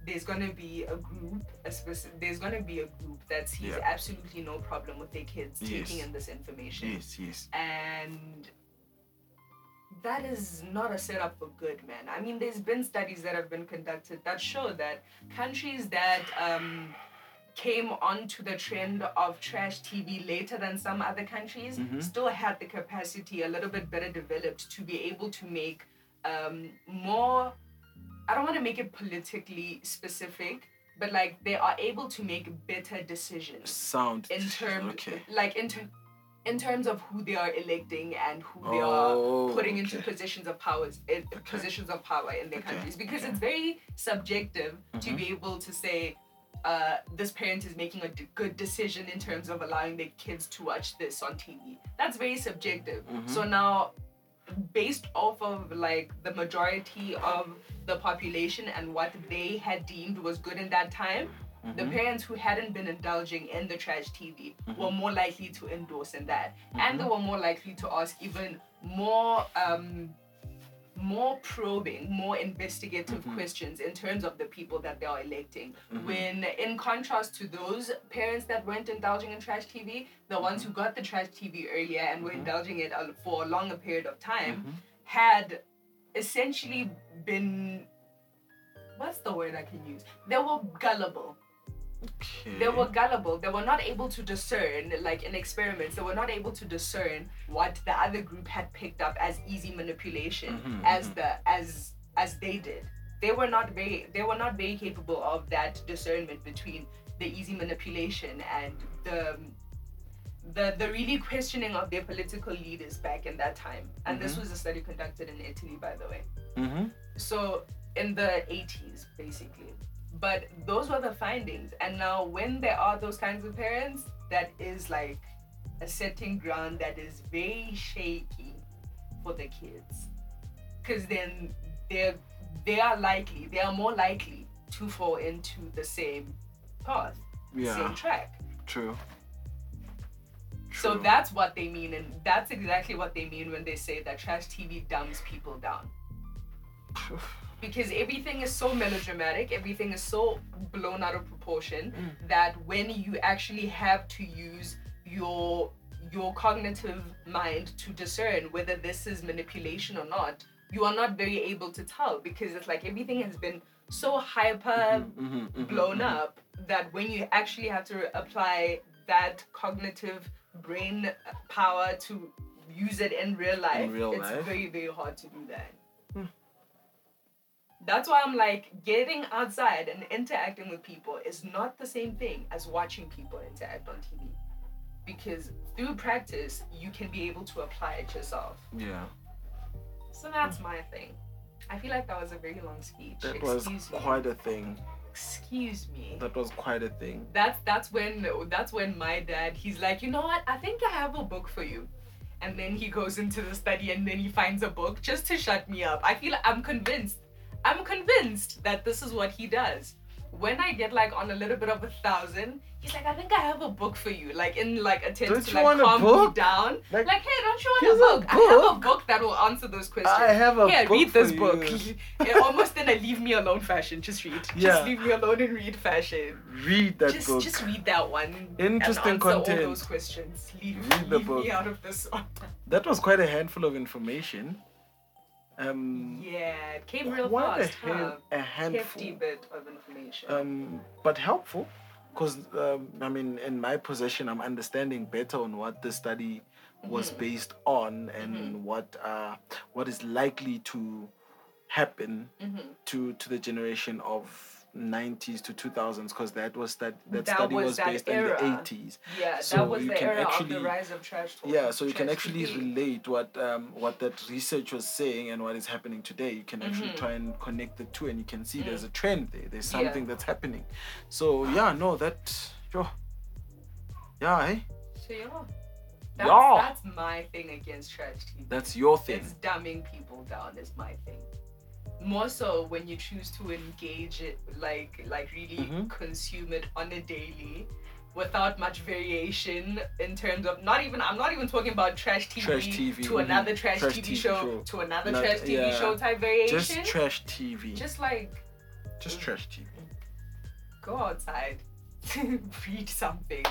There's going to be a group, a specific, there's to be a group that sees Yeah. absolutely no problem with their kids Yes. taking in this information Yes, yes. and that is not a setup for good man i mean there's been studies that have been conducted that show that countries that um, came onto the trend of trash tv later than some other countries Mhm. still had the capacity a little bit better developed to be able to make um, more i don't want to make it politically specific but like they are able to make better decisions Sound. in terms Okay. like in, ter- in terms of who they are electing and who they Oh, are putting into positions of powers in, positions of power in their Okay, countries because okay. it's very subjective to Mhm. be able to say uh, this parent is making a d- good decision in terms of allowing their kids to watch this on TV. That's very subjective. Mhm. So now based off of like the majority of the population and what they had deemed was good in that time, the Mhm. parents who hadn't been indulging in the trash TV Mhm. were more likely to endorse in that, and they Mhm. were more likely to ask even more, um, more probing, more investigative Mhm. questions in terms of the people that they are electing. Mhm. When, in contrast to those parents that weren't indulging in trash TV, the ones who got the trash TV earlier and were Mhm. indulging it for a longer period of time Mhm. had essentially been. What's the word I can use? They were gullible Okay. they were gullible they were not able to discern like in experiments they were not able to discern what the other group had picked up as easy manipulation Mhm, as mhm. the as as they did they were not very they were not very capable of that discernment between the easy manipulation and the the, the really questioning of their political leaders back in that time and this Mhm. was a study conducted in italy by the way Mhm. so in the 80s basically but those were the findings. And now when there are those kinds of parents that is like a setting ground that is very shaky for the kids. Because then they're they are likely they are more likely to fall into the same path Yeah. same track. True. so that's what they mean and that's exactly what they mean when they say that trash tv dumbs people down because everything is so melodramatic, everything is so blown out of proportion Mm. that when you actually have to use your your cognitive mind to discern whether this is manipulation or not, you are not very able to tell because it's like everything has been so hyper Mhm, mhm, blown mhm. up that when you actually have to apply that cognitive brain power to use it in real life, real it's life? very, very hard to do that. That's why I'm like, getting outside and interacting with people is not the same thing as watching people interact on TV. Because through practice, you can be able to apply it yourself. Yeah. So that's my thing. I feel like that was a very long speech. That was Excuse me. quite a thing. Excuse me. That was quite a thing. that's that's when that's when my dad he's like you know what i think i have a book for you and then he goes into the study and then he finds a book just to shut me up i feel i'm convinced i'm convinced that this is what he does when I get like on a little bit of a thousand, he's like, I think I have a book for you. Like in like attempts Don't to like calm book? me down. Like, Like, hey, don't you want a a book? I have a book. book that will answer those questions. I have a Here, book read this book. Almost in a leave me alone fashion. Just read. Yeah. Just leave me alone and read fashion. Read that just, book. just read that one. Interesting and answer content. all those questions. Leave, Read the leave book. me out of this one. That was quite a handful of information. Um, Yeah, it came real fast. a, huh? a Hefty handful. bit of information. Um, but helpful, because um, I mean, in my position, I'm understanding better on what the study was Mhm. based on and Mhm. what uh, what is likely to happen hmm to to the generation of 90s to 2000s because that was that that, That study was was, that based era. in the 80s Yeah, So that was you the can era of the rise of trash talk. yeah so you can actually TV. relate what um what that research was saying and what is happening today you can actually Mhm. try and connect the two and you can see Mm. there's a trend there there's Yeah. something that's happening so yeah no that sure yeah hey So yeah, that's, Yeah. that's my thing against trash TV. that's your thing It's dumbing people down is my thing. More so when you choose to engage it, like like really Mhm. consume it on a daily, without much variation in terms of not even I'm not even talking about trash TV, Trash TV, to mhm. another trash, Trash TV, TV show, show. to another Not- trash TV yeah. show type variation. just trash tv just, like Just like trash tv go outside, read something.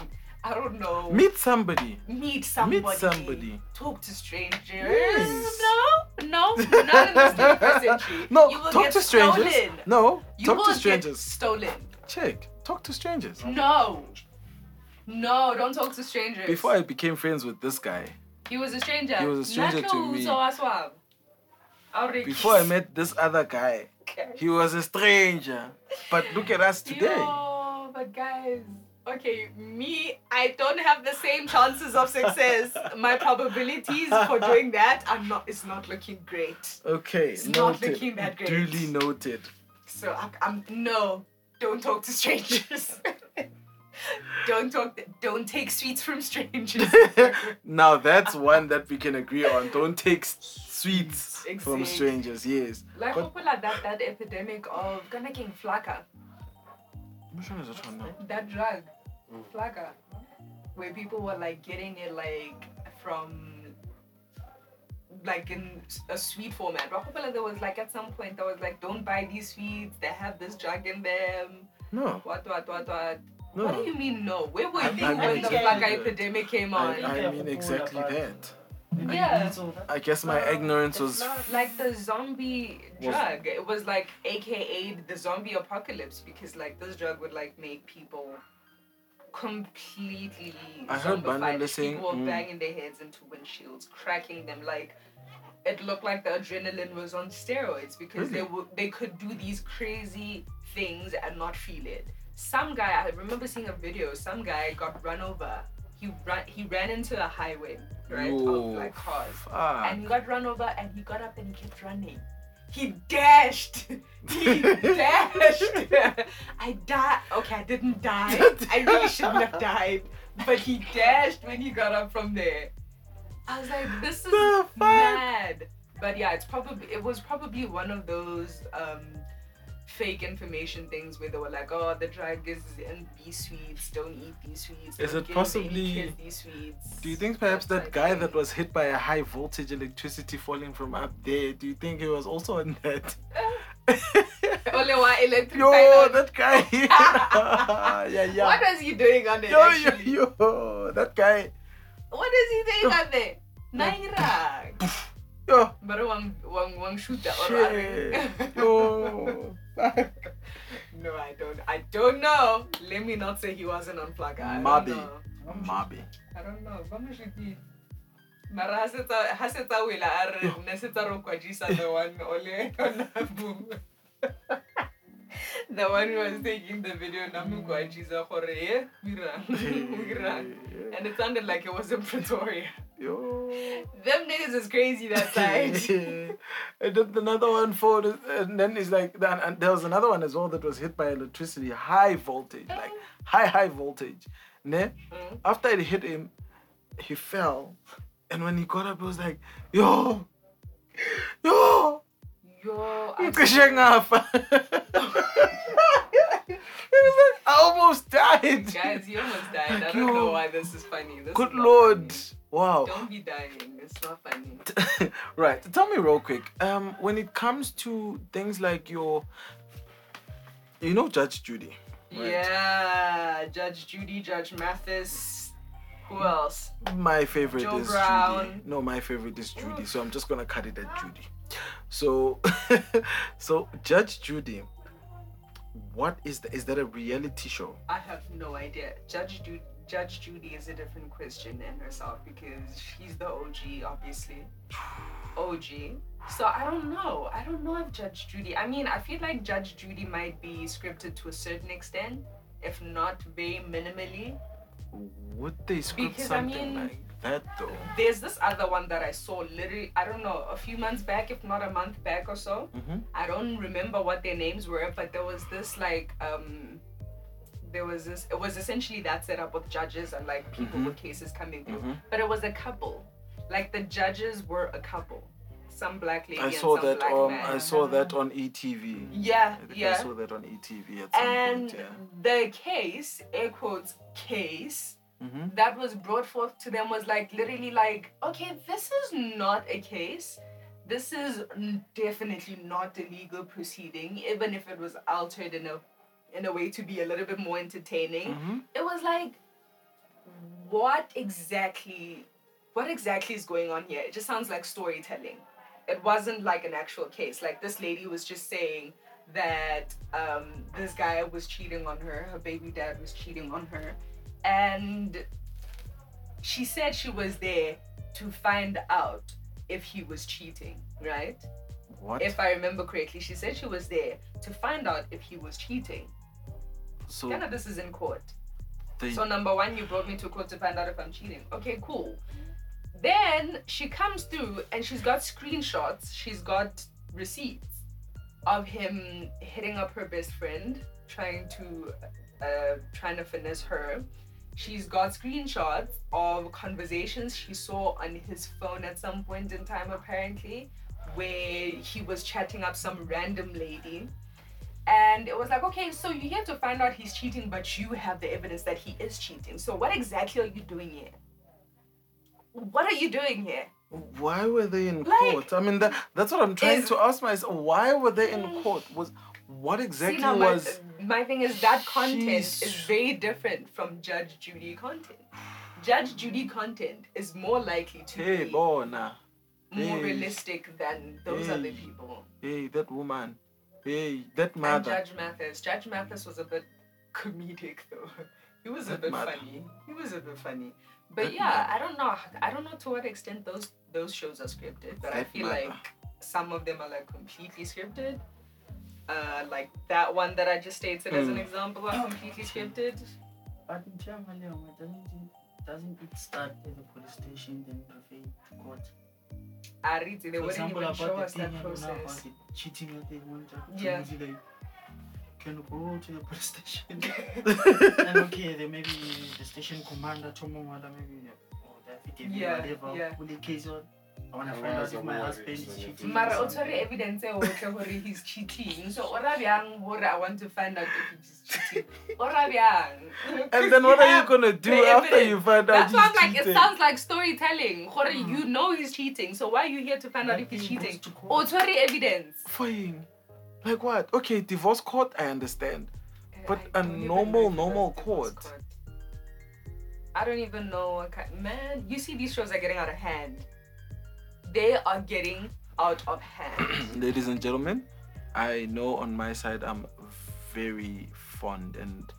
I don't know. meet somebody meet somebody. meet somebody Talk to strangers. Yes. No, no, not in the 21st century. no talk to strangers Stolen. no You talk to strangers stolen. check talk to strangers No. No, don't talk to strangers. before i became friends with this guy he was a stranger. He was a stranger to me. uzowaswam. Before i met this other guy he was a stranger but look at us today Yo, but guys, okay, me, I don't have the same chances of success. My probabilities for doing that are not. It's not looking great. okay It's not noted looking that great. duly noted So I, I'm no, don't talk to strangers. don't talk. Don't take sweets from strangers. now that's one that we can agree on don't take sweets from strangers yes like But- people like that that epidemic of gonna flaka, which one is that one now that drug, Flaka, where people were like getting it like from like in a sweet format. But people like there was like at some point there was like don't buy these sweets. They have this drug in them. no What what what what. no What do you mean no? Where were I- you I when mean the exactly flaka that. epidemic came I, on? I mean exactly that Yeah. i guess my ignorance was like the zombie drug. It was like AKA the zombie apocalypse because like this drug would like make people completely I heard saying, people were mm. banging their heads into windshields, cracking them like it looked like the adrenaline was on steroids because they Really? would they could do these crazy things and not feel it. Some guy I remember seeing a video. Some guy got run over. He ran he ran into a highway right of like cars fuck. and he got run over and he got up and he kept running. He dashed. He dashed. I died. Okay, I didn't die. I really shouldn't have died. But he dashed when he got up from there. I was like, this is mad. But yeah, it's probably it was probably one of those um fake information things where they were like, oh, the drug is in these sweets. Don't eat these sweets. Is it possibly- these sweets. Do you think perhaps that type guy thing. that was hit by a high voltage electricity falling from up there, do you think he was also on that? Only one electric Yo, that guy. yeah, yeah. What was he doing on it? yo, yo, actually? yo, that guy. What is he doing on there? Naira. Yo, But one one one shooter shit. Yo. No, I don't. I don't know. Let me not say he wasn't on flag. I don't Maybe. know. Mabe. I don't know. Vamos repeat. Mara ha setsa ha setsa wela a re ne setsa ro kwadisa the one ole ona boom. The one who was taking the video na mo kwadisa gore eh wirang wirang and it sounded like it was in Pretoria. Yo. Them niggas is crazy that side. and then another one for and then it's like then and there was another one as well that was hit by electricity, high voltage, like high high voltage. Ne? Mm. After it hit him, he fell, and when he got up, he was like, "Yo, yo, Yo, I almost died. Guys, you almost died. I don't know why this is funny. This Good is lord. funny. Wow. Don't be dying. It's not funny. right. Tell me real quick. Um, when it comes to things like your, you know, Judge Judy. Right. Yeah, Judge Judy, Judge Mathis. Who else? My favorite Joe is Judy. No, my favorite is Judy. So I'm just gonna cut it at Judy. So, so Judge Judy. What is that? Is that a reality show? I have no idea. Judge Judy, Judge Judy is a different question in herself because she's the OG, obviously. OG. So I don't know. I don't know if Judge Judy. I mean, I feel like Judge Judy might be scripted to a certain extent, if not very minimally. Would they script Because, I something mean- like that though? There's this other one that I saw literally, I don't know, a few months back, if not a month back or so. Mm-hmm. I don't remember what their names were, but there was this like um there was this it was essentially that setup with judges and like people Mhm. with cases coming through. Mhm. But it was a couple. Like the judges were a couple. Some black lady I and saw some that black on. man. I saw that on ETV. yeah, I think I saw that on ETV at some And point. Yeah. the case, air quotes, case Mm-hmm. that was brought forth to them was like literally like, okay, this is not a case. This is definitely not a legal proceeding, even if it was altered in a in a way to be a little bit more entertaining. Mm-hmm. It was like, what exactly, what exactly is going on here? It just sounds like storytelling. It wasn't like an actual case. Like this lady was just saying that um, this guy was cheating on her. Her baby dad was cheating on her, and she said she was there to find out if he was cheating, right? What? If I remember correctly, she said she was there to find out if he was cheating. so None of this is in court. they. So number one, you brought me to court to find out if I'm cheating. Okay, cool. Then she comes through and she's got screenshots. She's got receipts of him hitting up her best friend, trying to, uh, trying to finesse her. She's got screenshots of conversations she saw on his phone at some point in time, apparently, where he was chatting up some random lady. And it was like, okay, so you have to find out he's cheating, but you have the evidence that he is cheating. So what exactly are you doing here? What are you doing here? Why were they in Like, court? I mean, that, that's what I'm trying is- to ask myself. Why were they in mm. court? Was what exactly See, was? My thing is that content Jeez. is very different from Judge Judy content. Judge Judy content is more likely to Hey, be Bona. more hey. realistic than those Hey. other people. Hey, that woman. Hey, that And. Judge Mathis. Judge Mathis was a bit comedic though. He was a That bit mother. funny. He was a bit funny. But That yeah, mother. I don't know. I don't know to what extent those those shows are scripted, but I feel mother. like some of them are like completely scripted. Uh, like that one that I just stated as an Mm. example are completely scripted. But in Chama doesn't it, doesn't it start at the police station then refer to court? I read it. They For wouldn't example, even about show us that I about process. the cheating that they want to Yeah. like, can go to the police station and okay, there may be the station commander, Tomongwala, maybe or the affidavit, Yeah, whatever, yeah. pull the case on. I want to find out if my husband is so you have to- cheating. Mara or o tshwere evidence e otlhe gore he's cheating. So ora bjang hore I want to find out if he's cheating. Ora bjang. And then what are you gonna do after evidence. you find out That's why I'm like, it sounds like storytelling. Gore, mm. you know he's cheating. So why are you here to find out if he's cheating? to O court. evidence. Fine. Like what? Okay, divorce court, I understand. Eh, but I a normal, know if it normal was court. I don't even know what kind. Man, you see, these shows are getting out of hand. They are getting out of hand. Ladies and gentlemen, I know on my side I'm very fond and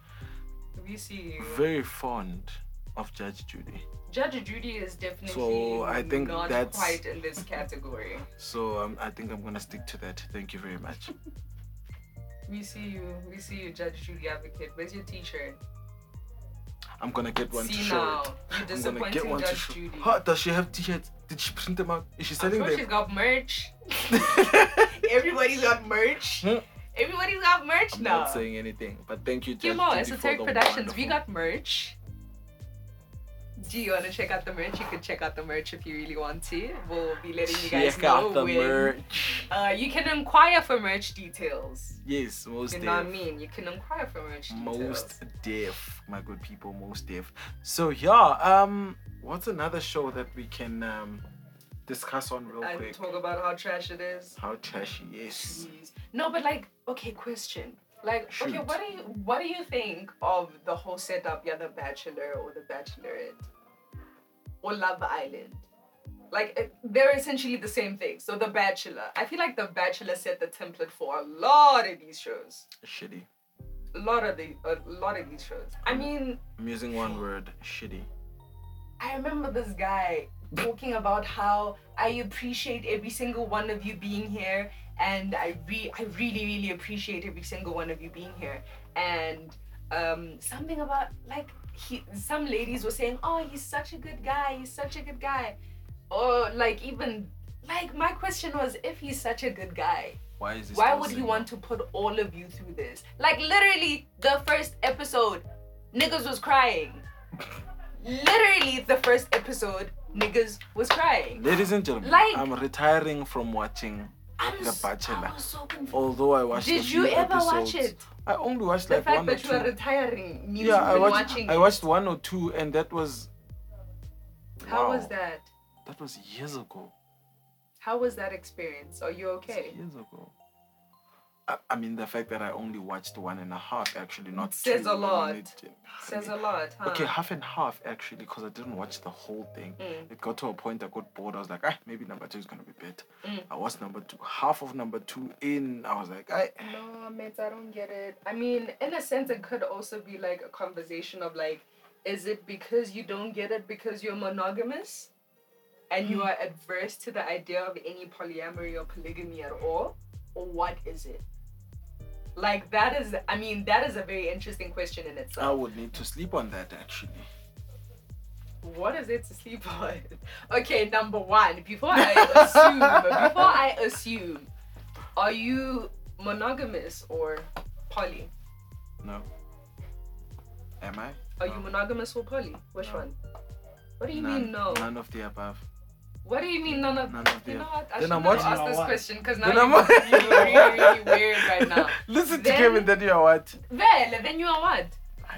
we see you. very fond of Judge Judy. Judge Judy is definitely So, I think not that's- quite in this category. So um, I think I'm gonna stick to that. Thank you very much. We see you. We see you, Judge Judy Advocate. Where's your T-shirt? I'm gonna get one to see show now, it. I'm gonna get one to show. Judy. Huh, does she have t-shirts? Did she print them out? Is she I'm selling sure she's them? got merch. Everybody's got merch. Hmm. Everybody's got merch I'm now. not saying anything, but thank you, Judge Kimo, Judy, Esoteric Productions, we got merch. Do you want to check out the merch? You can check out the merch if you really want to. We'll be letting you guys Check know out the when. merch. Uh, you can inquire for merch details. Yes, most You know what I mean? You can inquire for merch details. Most deaf, my good people, most deaf. So yeah, um, what's another show that we can um discuss on real and quick? talk about how trash it is. How trashy, yes. Jeez. No, but like, okay, question. Like, okay, what do you what do you think of the whole setup, yeah, the Bachelor or the Bachelorette or Love Island? Like, they're essentially the same thing. So the Bachelor, I feel like the Bachelor set the template for a lot of these shows. Shitty. A lot of the a lot of these shows. I mean, I'm using one word, shitty. I remember this guy talking about how I appreciate every single one of you being here, and I re- I really really appreciate every single one of you being here, and um, something about like he some ladies were saying, oh he's such a good guy, he's such a good guy, or like even like my question was if he's such a good guy, Why is why would he want to put all of you through this? Like literally the first episode, niggas was crying. literally the first episode, niggas was crying. Ladies and gentlemen, Like- I'm retiring from watching. I'm The Bachelor. I was so. Although I watched. Did you ever episodes, watch it? I only watched The like fact one or that you are retiring means Yeah, you've I been watched. watching. I it. watched one or two, and that was. How was Wow. that? That was years ago. How was that experience? Are you okay? Years ago. I, I mean, the fact that I only watched one and a half actually, not Says two, a I mean, lot. it- Says a lot, huh? Okay, half and half actually, because I didn't watch the whole thing. Mm. It got to a point I got bored. I was like, ah, maybe number two is gonna be better. Mm. I watched number two, half of number two in. I was like, I. No, mates, I don't get it. I mean, in a sense, it could also be like a conversation of like, is it because you don't get it because you're monogamous and you are adverse to the idea of any polyamory or polygamy at all? Or what is it? Like, that is, I mean, that is a very interesting question in itself. I would need to sleep on that actually. What is it to sleep on? Okay, number one, before I assume, before I assume, are you monogamous or poly? No. Am I? Are you monogamous or poly? Which No. one? What do you none, mean no? None of the above. What do you mean none of? None of You know what? I Then should not ask this What? question because now Then you're, really, really weird right now. Listen to Kevin, then you are what? Well, then you are what? I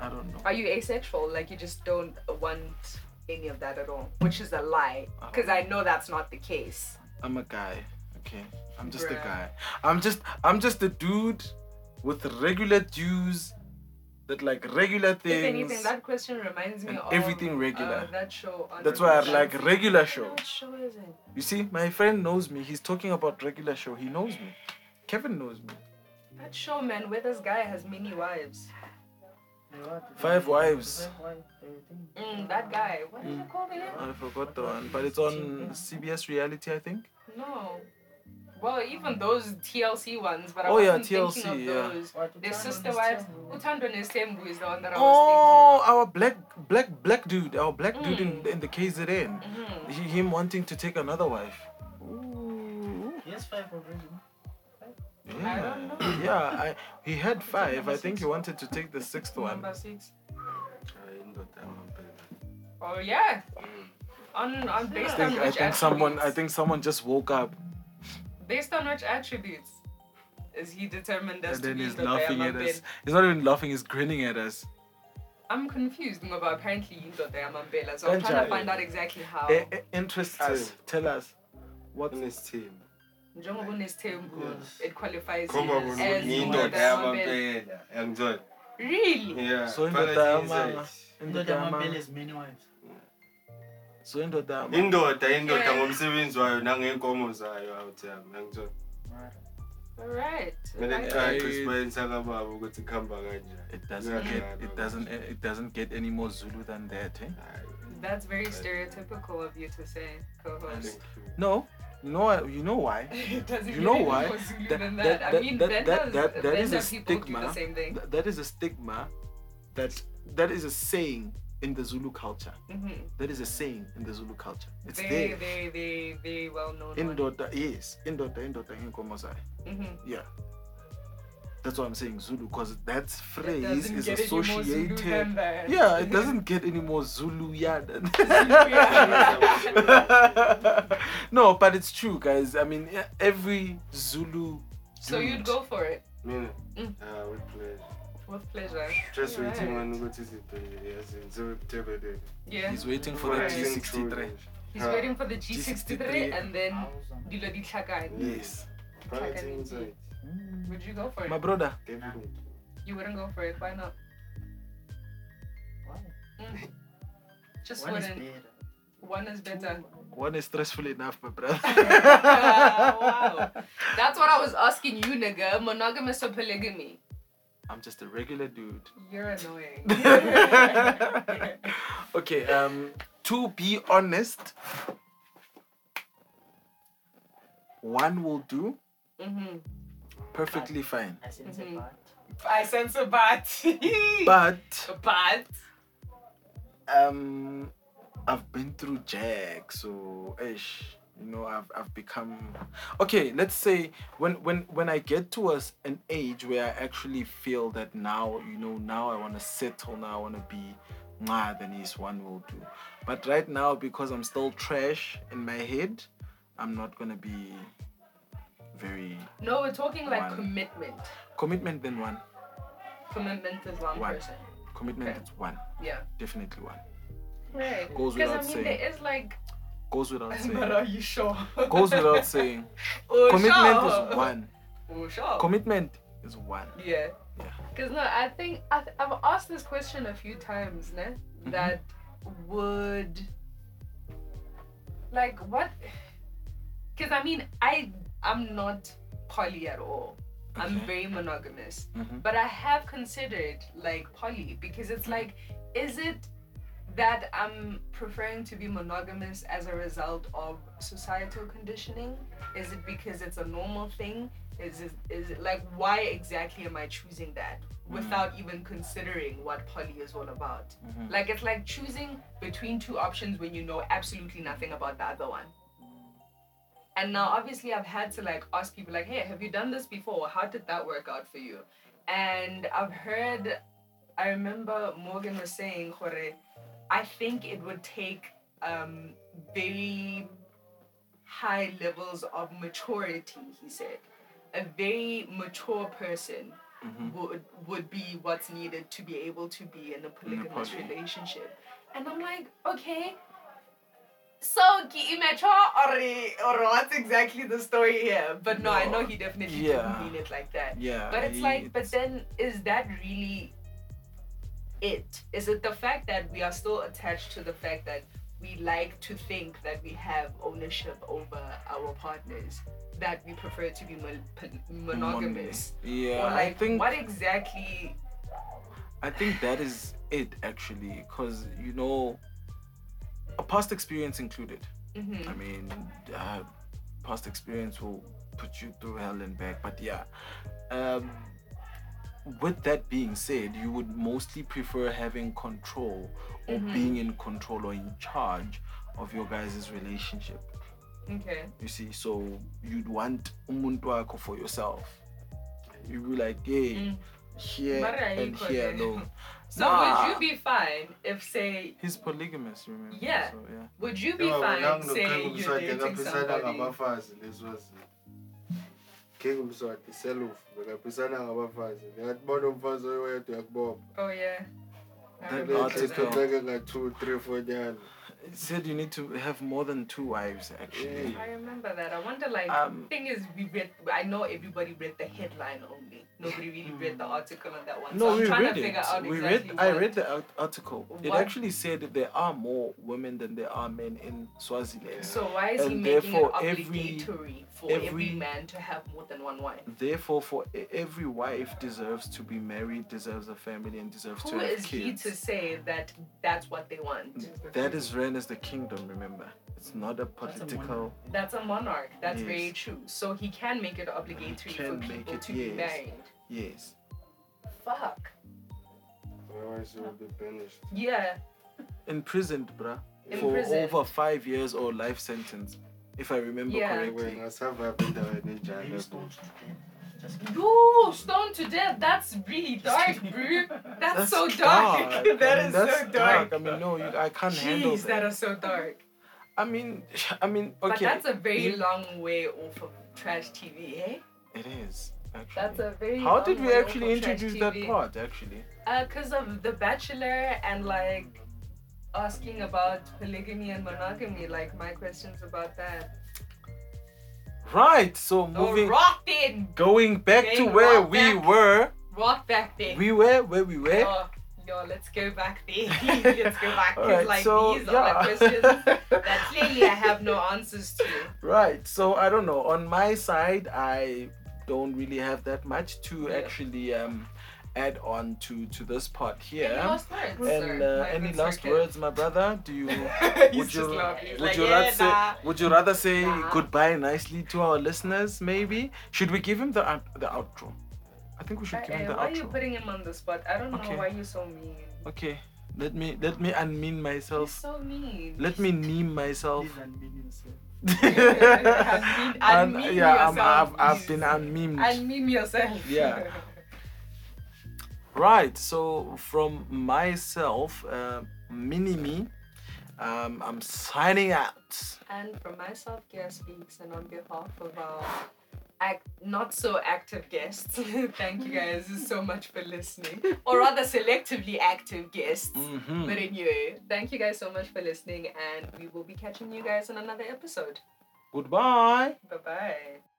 I don't know. Are you asexual? Like you just don't want any of that at all? Which is a lie. Because I know that's not the case. I'm a guy. Okay. I'm just a guy. I'm just I'm just a dude with regular dues that like regular If things. anything, that question reminds me of everything regular. Uh, that show. On That's why I like regular show. What show is it? You see, my friend knows me. He's talking about regular show. He knows me. Kevin knows me. That show, man, where this guy has many wives. Five wives. Five wives, everything. Mm, that guy. What is it called again? I forgot the one, but it's on CBS Reality, I think. No. Well, even those TLC ones, but I Oh, wasn't thinking TLC, of yeah. those. The Their Utando sister is wives. Tembu. Uthando Nesthembu is the one that I was Oh, our black black black dude, our black dude in, Mm. in the KZN. thinking. Mhm. He, him wanting to take another wife. Ooh. He has five already. I don't know. Yeah, yeah. I, he had five. I think he wanted to take the sixth one. Number six. Hayi, indoda yamampela. Oh yeah. On on I based think, on I think someone. I think someone just woke up based on which attributes is he determined as and to then be he's the laughing at Diamond us. He's not even laughing. He's grinning at us. I'm confused about apparently Indoda Yamambela, so I'm trying to find out exactly how. Eh, eh, interest us. Tell us. What? Unesithembu. Njengoba unesithembu, Yes. it qualifies you as ngiyindoda Yamambela. yamampela. Really? Yeah. So fanele indoda yama- ngiyenze. Indoda yamampela has many wives. So indoda. indoda indoda ngomsebenzi wayo nangey'nkomo zayo out yami yangizona Alright. kumele alright. kucace esibayeni sakababa ukuthi kuhamba kanjani It doesn't get. It doesn't. It doesn't get any more Zulu than that. Eh? That's very stereotypical of you to say, co-host. thank you. No. You know. what- You know why? it doesn't You get know any why? more Zulu That- than that- that. I mean, that- Venda's, that- that- that is a Venda people do stigma. the same thing. Th- that is a stigma. That that is a saying in the Zulu culture. hmm That is a saying in the Zulu culture. It's Very, there. very, very, very well known. one. Indoda, yes. Indoda, indoda, inkomo zayo. Mhm. Yeah. That's what I'm saying, Zulu, because that phrase is get any more Zulu associated. Yeah, it doesn't get any more Zulu yeah, than No, but it's true, guys. I mean, every Zulu. So you'd go for it Mina, Mm. ah, with pleasure. With pleasure. Just Alright. waiting on ukuthi izibheke yazi ngizobutebele. Yeah. He's waiting for the Right. G63. He's Ah. waiting for the G63 G63. and then Thousand. dilo di tlhakane. Yes. Phakathi inside. Would you go for it? My brother, Definitely. You wouldn't go for it. Why not? Why? Just One is wouldn't. better. One is better. one is stressful enough, my brother. wow. That's what I was asking you, nigga. Monogamous or polygamy? I'm just a regular dude. You're annoying. okay, um, to be honest, one will do mm-hmm. perfectly fine. I sense Mhm. a part. I sense a bat. But a bat. um, I've been through Jack, so ish, you know, I've I've become okay. Let's say when when when I get to a, s- an age where I actually feel that now, you know, now I want to settle, now I want to be nah, then is one will do. But right now, because I'm still trash in my head, I'm not gonna be very No, we're talking like commitment. commitment. Then one Commitment is one, One. person. commitment. Okay. It's one, Yeah. definitely one. Right. Because I mean, saying. there is like. Goes without but saying. are you sure? Goes without saying. Oh, Commitment is one. Oh, sure. Commitment is one. Yeah. Yeah. Because no, I think I th- I've asked this question a few times, ne? Mhm. That would like what? Because I mean, I I'm not poly at all. I'm very monogamous, Mhm. but I have considered like poly because it's like, is it that I'm preferring to be monogamous as a result of societal conditioning? Is it because it's a normal thing? Is it is it like why exactly am I choosing that without even considering what poly is all about? Mhm. Like it's like choosing between two options when you know absolutely nothing about the other one. And now obviously I've had to like ask people like, hey, have you done this before? How did that work out for you? And I've heard I remember Morgan was saying, Jorge, I think it would take um very high levels of maturity, he said. A very mature person Mhm. would would be what's needed to be able to be in a polygamous poly. relationship. And I'm like, okay. So ki immature or or what's exactly the story here? But no, I know he definitely Yeah. didn't mean it like that. Yeah. But it's like, but then is that really it? Is it the fact that we are still attached to the fact that we like to think that we have ownership over our partners, that we prefer to be mon- monogamous? Yeah, like, I think what exactly? I think that is it actually, because you know, a past experience included. Mhm. I mean, uh, past experience will put you through hell and back. But yeah, um, with that being said, you would mostly prefer having control or Mhm. being in control or in charge of your guys' relationship. Okay. You see, so you'd want umuntu wakho for yourself. You'd be like, hey, Mm. here and here le. alone. So would you be fine if, say, He's polygamous, remember? Yeah. So, yeah. would you be Yebo, fine, la say you're umswati dating somebody? Ngabafazi leswazi ngeke umswati self bekaphisana ngabafazi ngiyatibona umfazi oyedwa yakubopha Oh yeah. I That remember article. that. ngeke nga-two three four nyana It said you need to have more than two wives, actually. I remember that. I wonder, like, Um, thing is, we read. I know everybody read the headline only. Nobody really read the hmm. article on that one. so No, I'm we trying read to figure it. out We exactly read. I read the art- article. It actually said that there are more women than there are men in Swaziland. So why is he making it therefore every- obligatory for every, every- man to have more than one wife? Therefore, for every wife deserves to be married, deserves a family, and deserves Who to have is he to say that that's what they want? That is ran as the kingdom. Remember, it's not a That's a political. That's a monarch. That's Yes. very true. So he can make it obligatory for make people it, to be yes. married. Yes. Fuck. otherwise you will be banished Yeah. Imprisoned, bruh, for Imprisoned. over five years or life sentence, if I remember Yeah. Ewe, correctly. ngasurvive endaweni enjalo Maybe stone something. Just kidding. Yo, stoned to death. That's really dark, bro. That's, so dark. I that mean, is that's so dark. I mean, no, you, I can't handle Jeez, that. that is so dark. I mean, I mean, okay. But that's a very you- long way off of trash TV, eh? It is actually. That's a very. How did we actually introduce that TV. part? Actually, Uh, cause of The Bachelor and like asking about polygamy and monogamy, like my questions about that. right. So moving, rock then, going back to where we back. were. rock back then. We were where we were. Oh, yo, let's go back there. let's go back. Cause Alright, like so, these are my yeah. questions that clearly I have no answers to. Right. So I don't know. On my side, I don't really have that much to Yeah. actually um add on to to this part here. Any last words? And sir? uh, any last circuit. words, my brother? Do you would you would like, you yeah, rather say would you rather say Nah. goodbye nicely to our listeners? Maybe should we give him the out- the outro? I think we should give him Hey, the why are you putting him on the spot? I don't know why you're so mean. Okay. Let me let me unmean You're myself. so mean. Let me name myself. Please unmute yourself. Unmeme- And, unmeme yeah, I'm, yourself, I've, I've please. been unmemed. Unmeme yourself. Yeah. Right. So from myself, uh, mini me, um, I'm signing out. And from myself, Gia speaks, and on behalf of our act, not so active guests, thank you guys so much for listening, or rather selectively active guests. Mhm. But anyway, thank you guys so much for listening, and we will be catching you guys in another episode. Goodbye. Bye bye.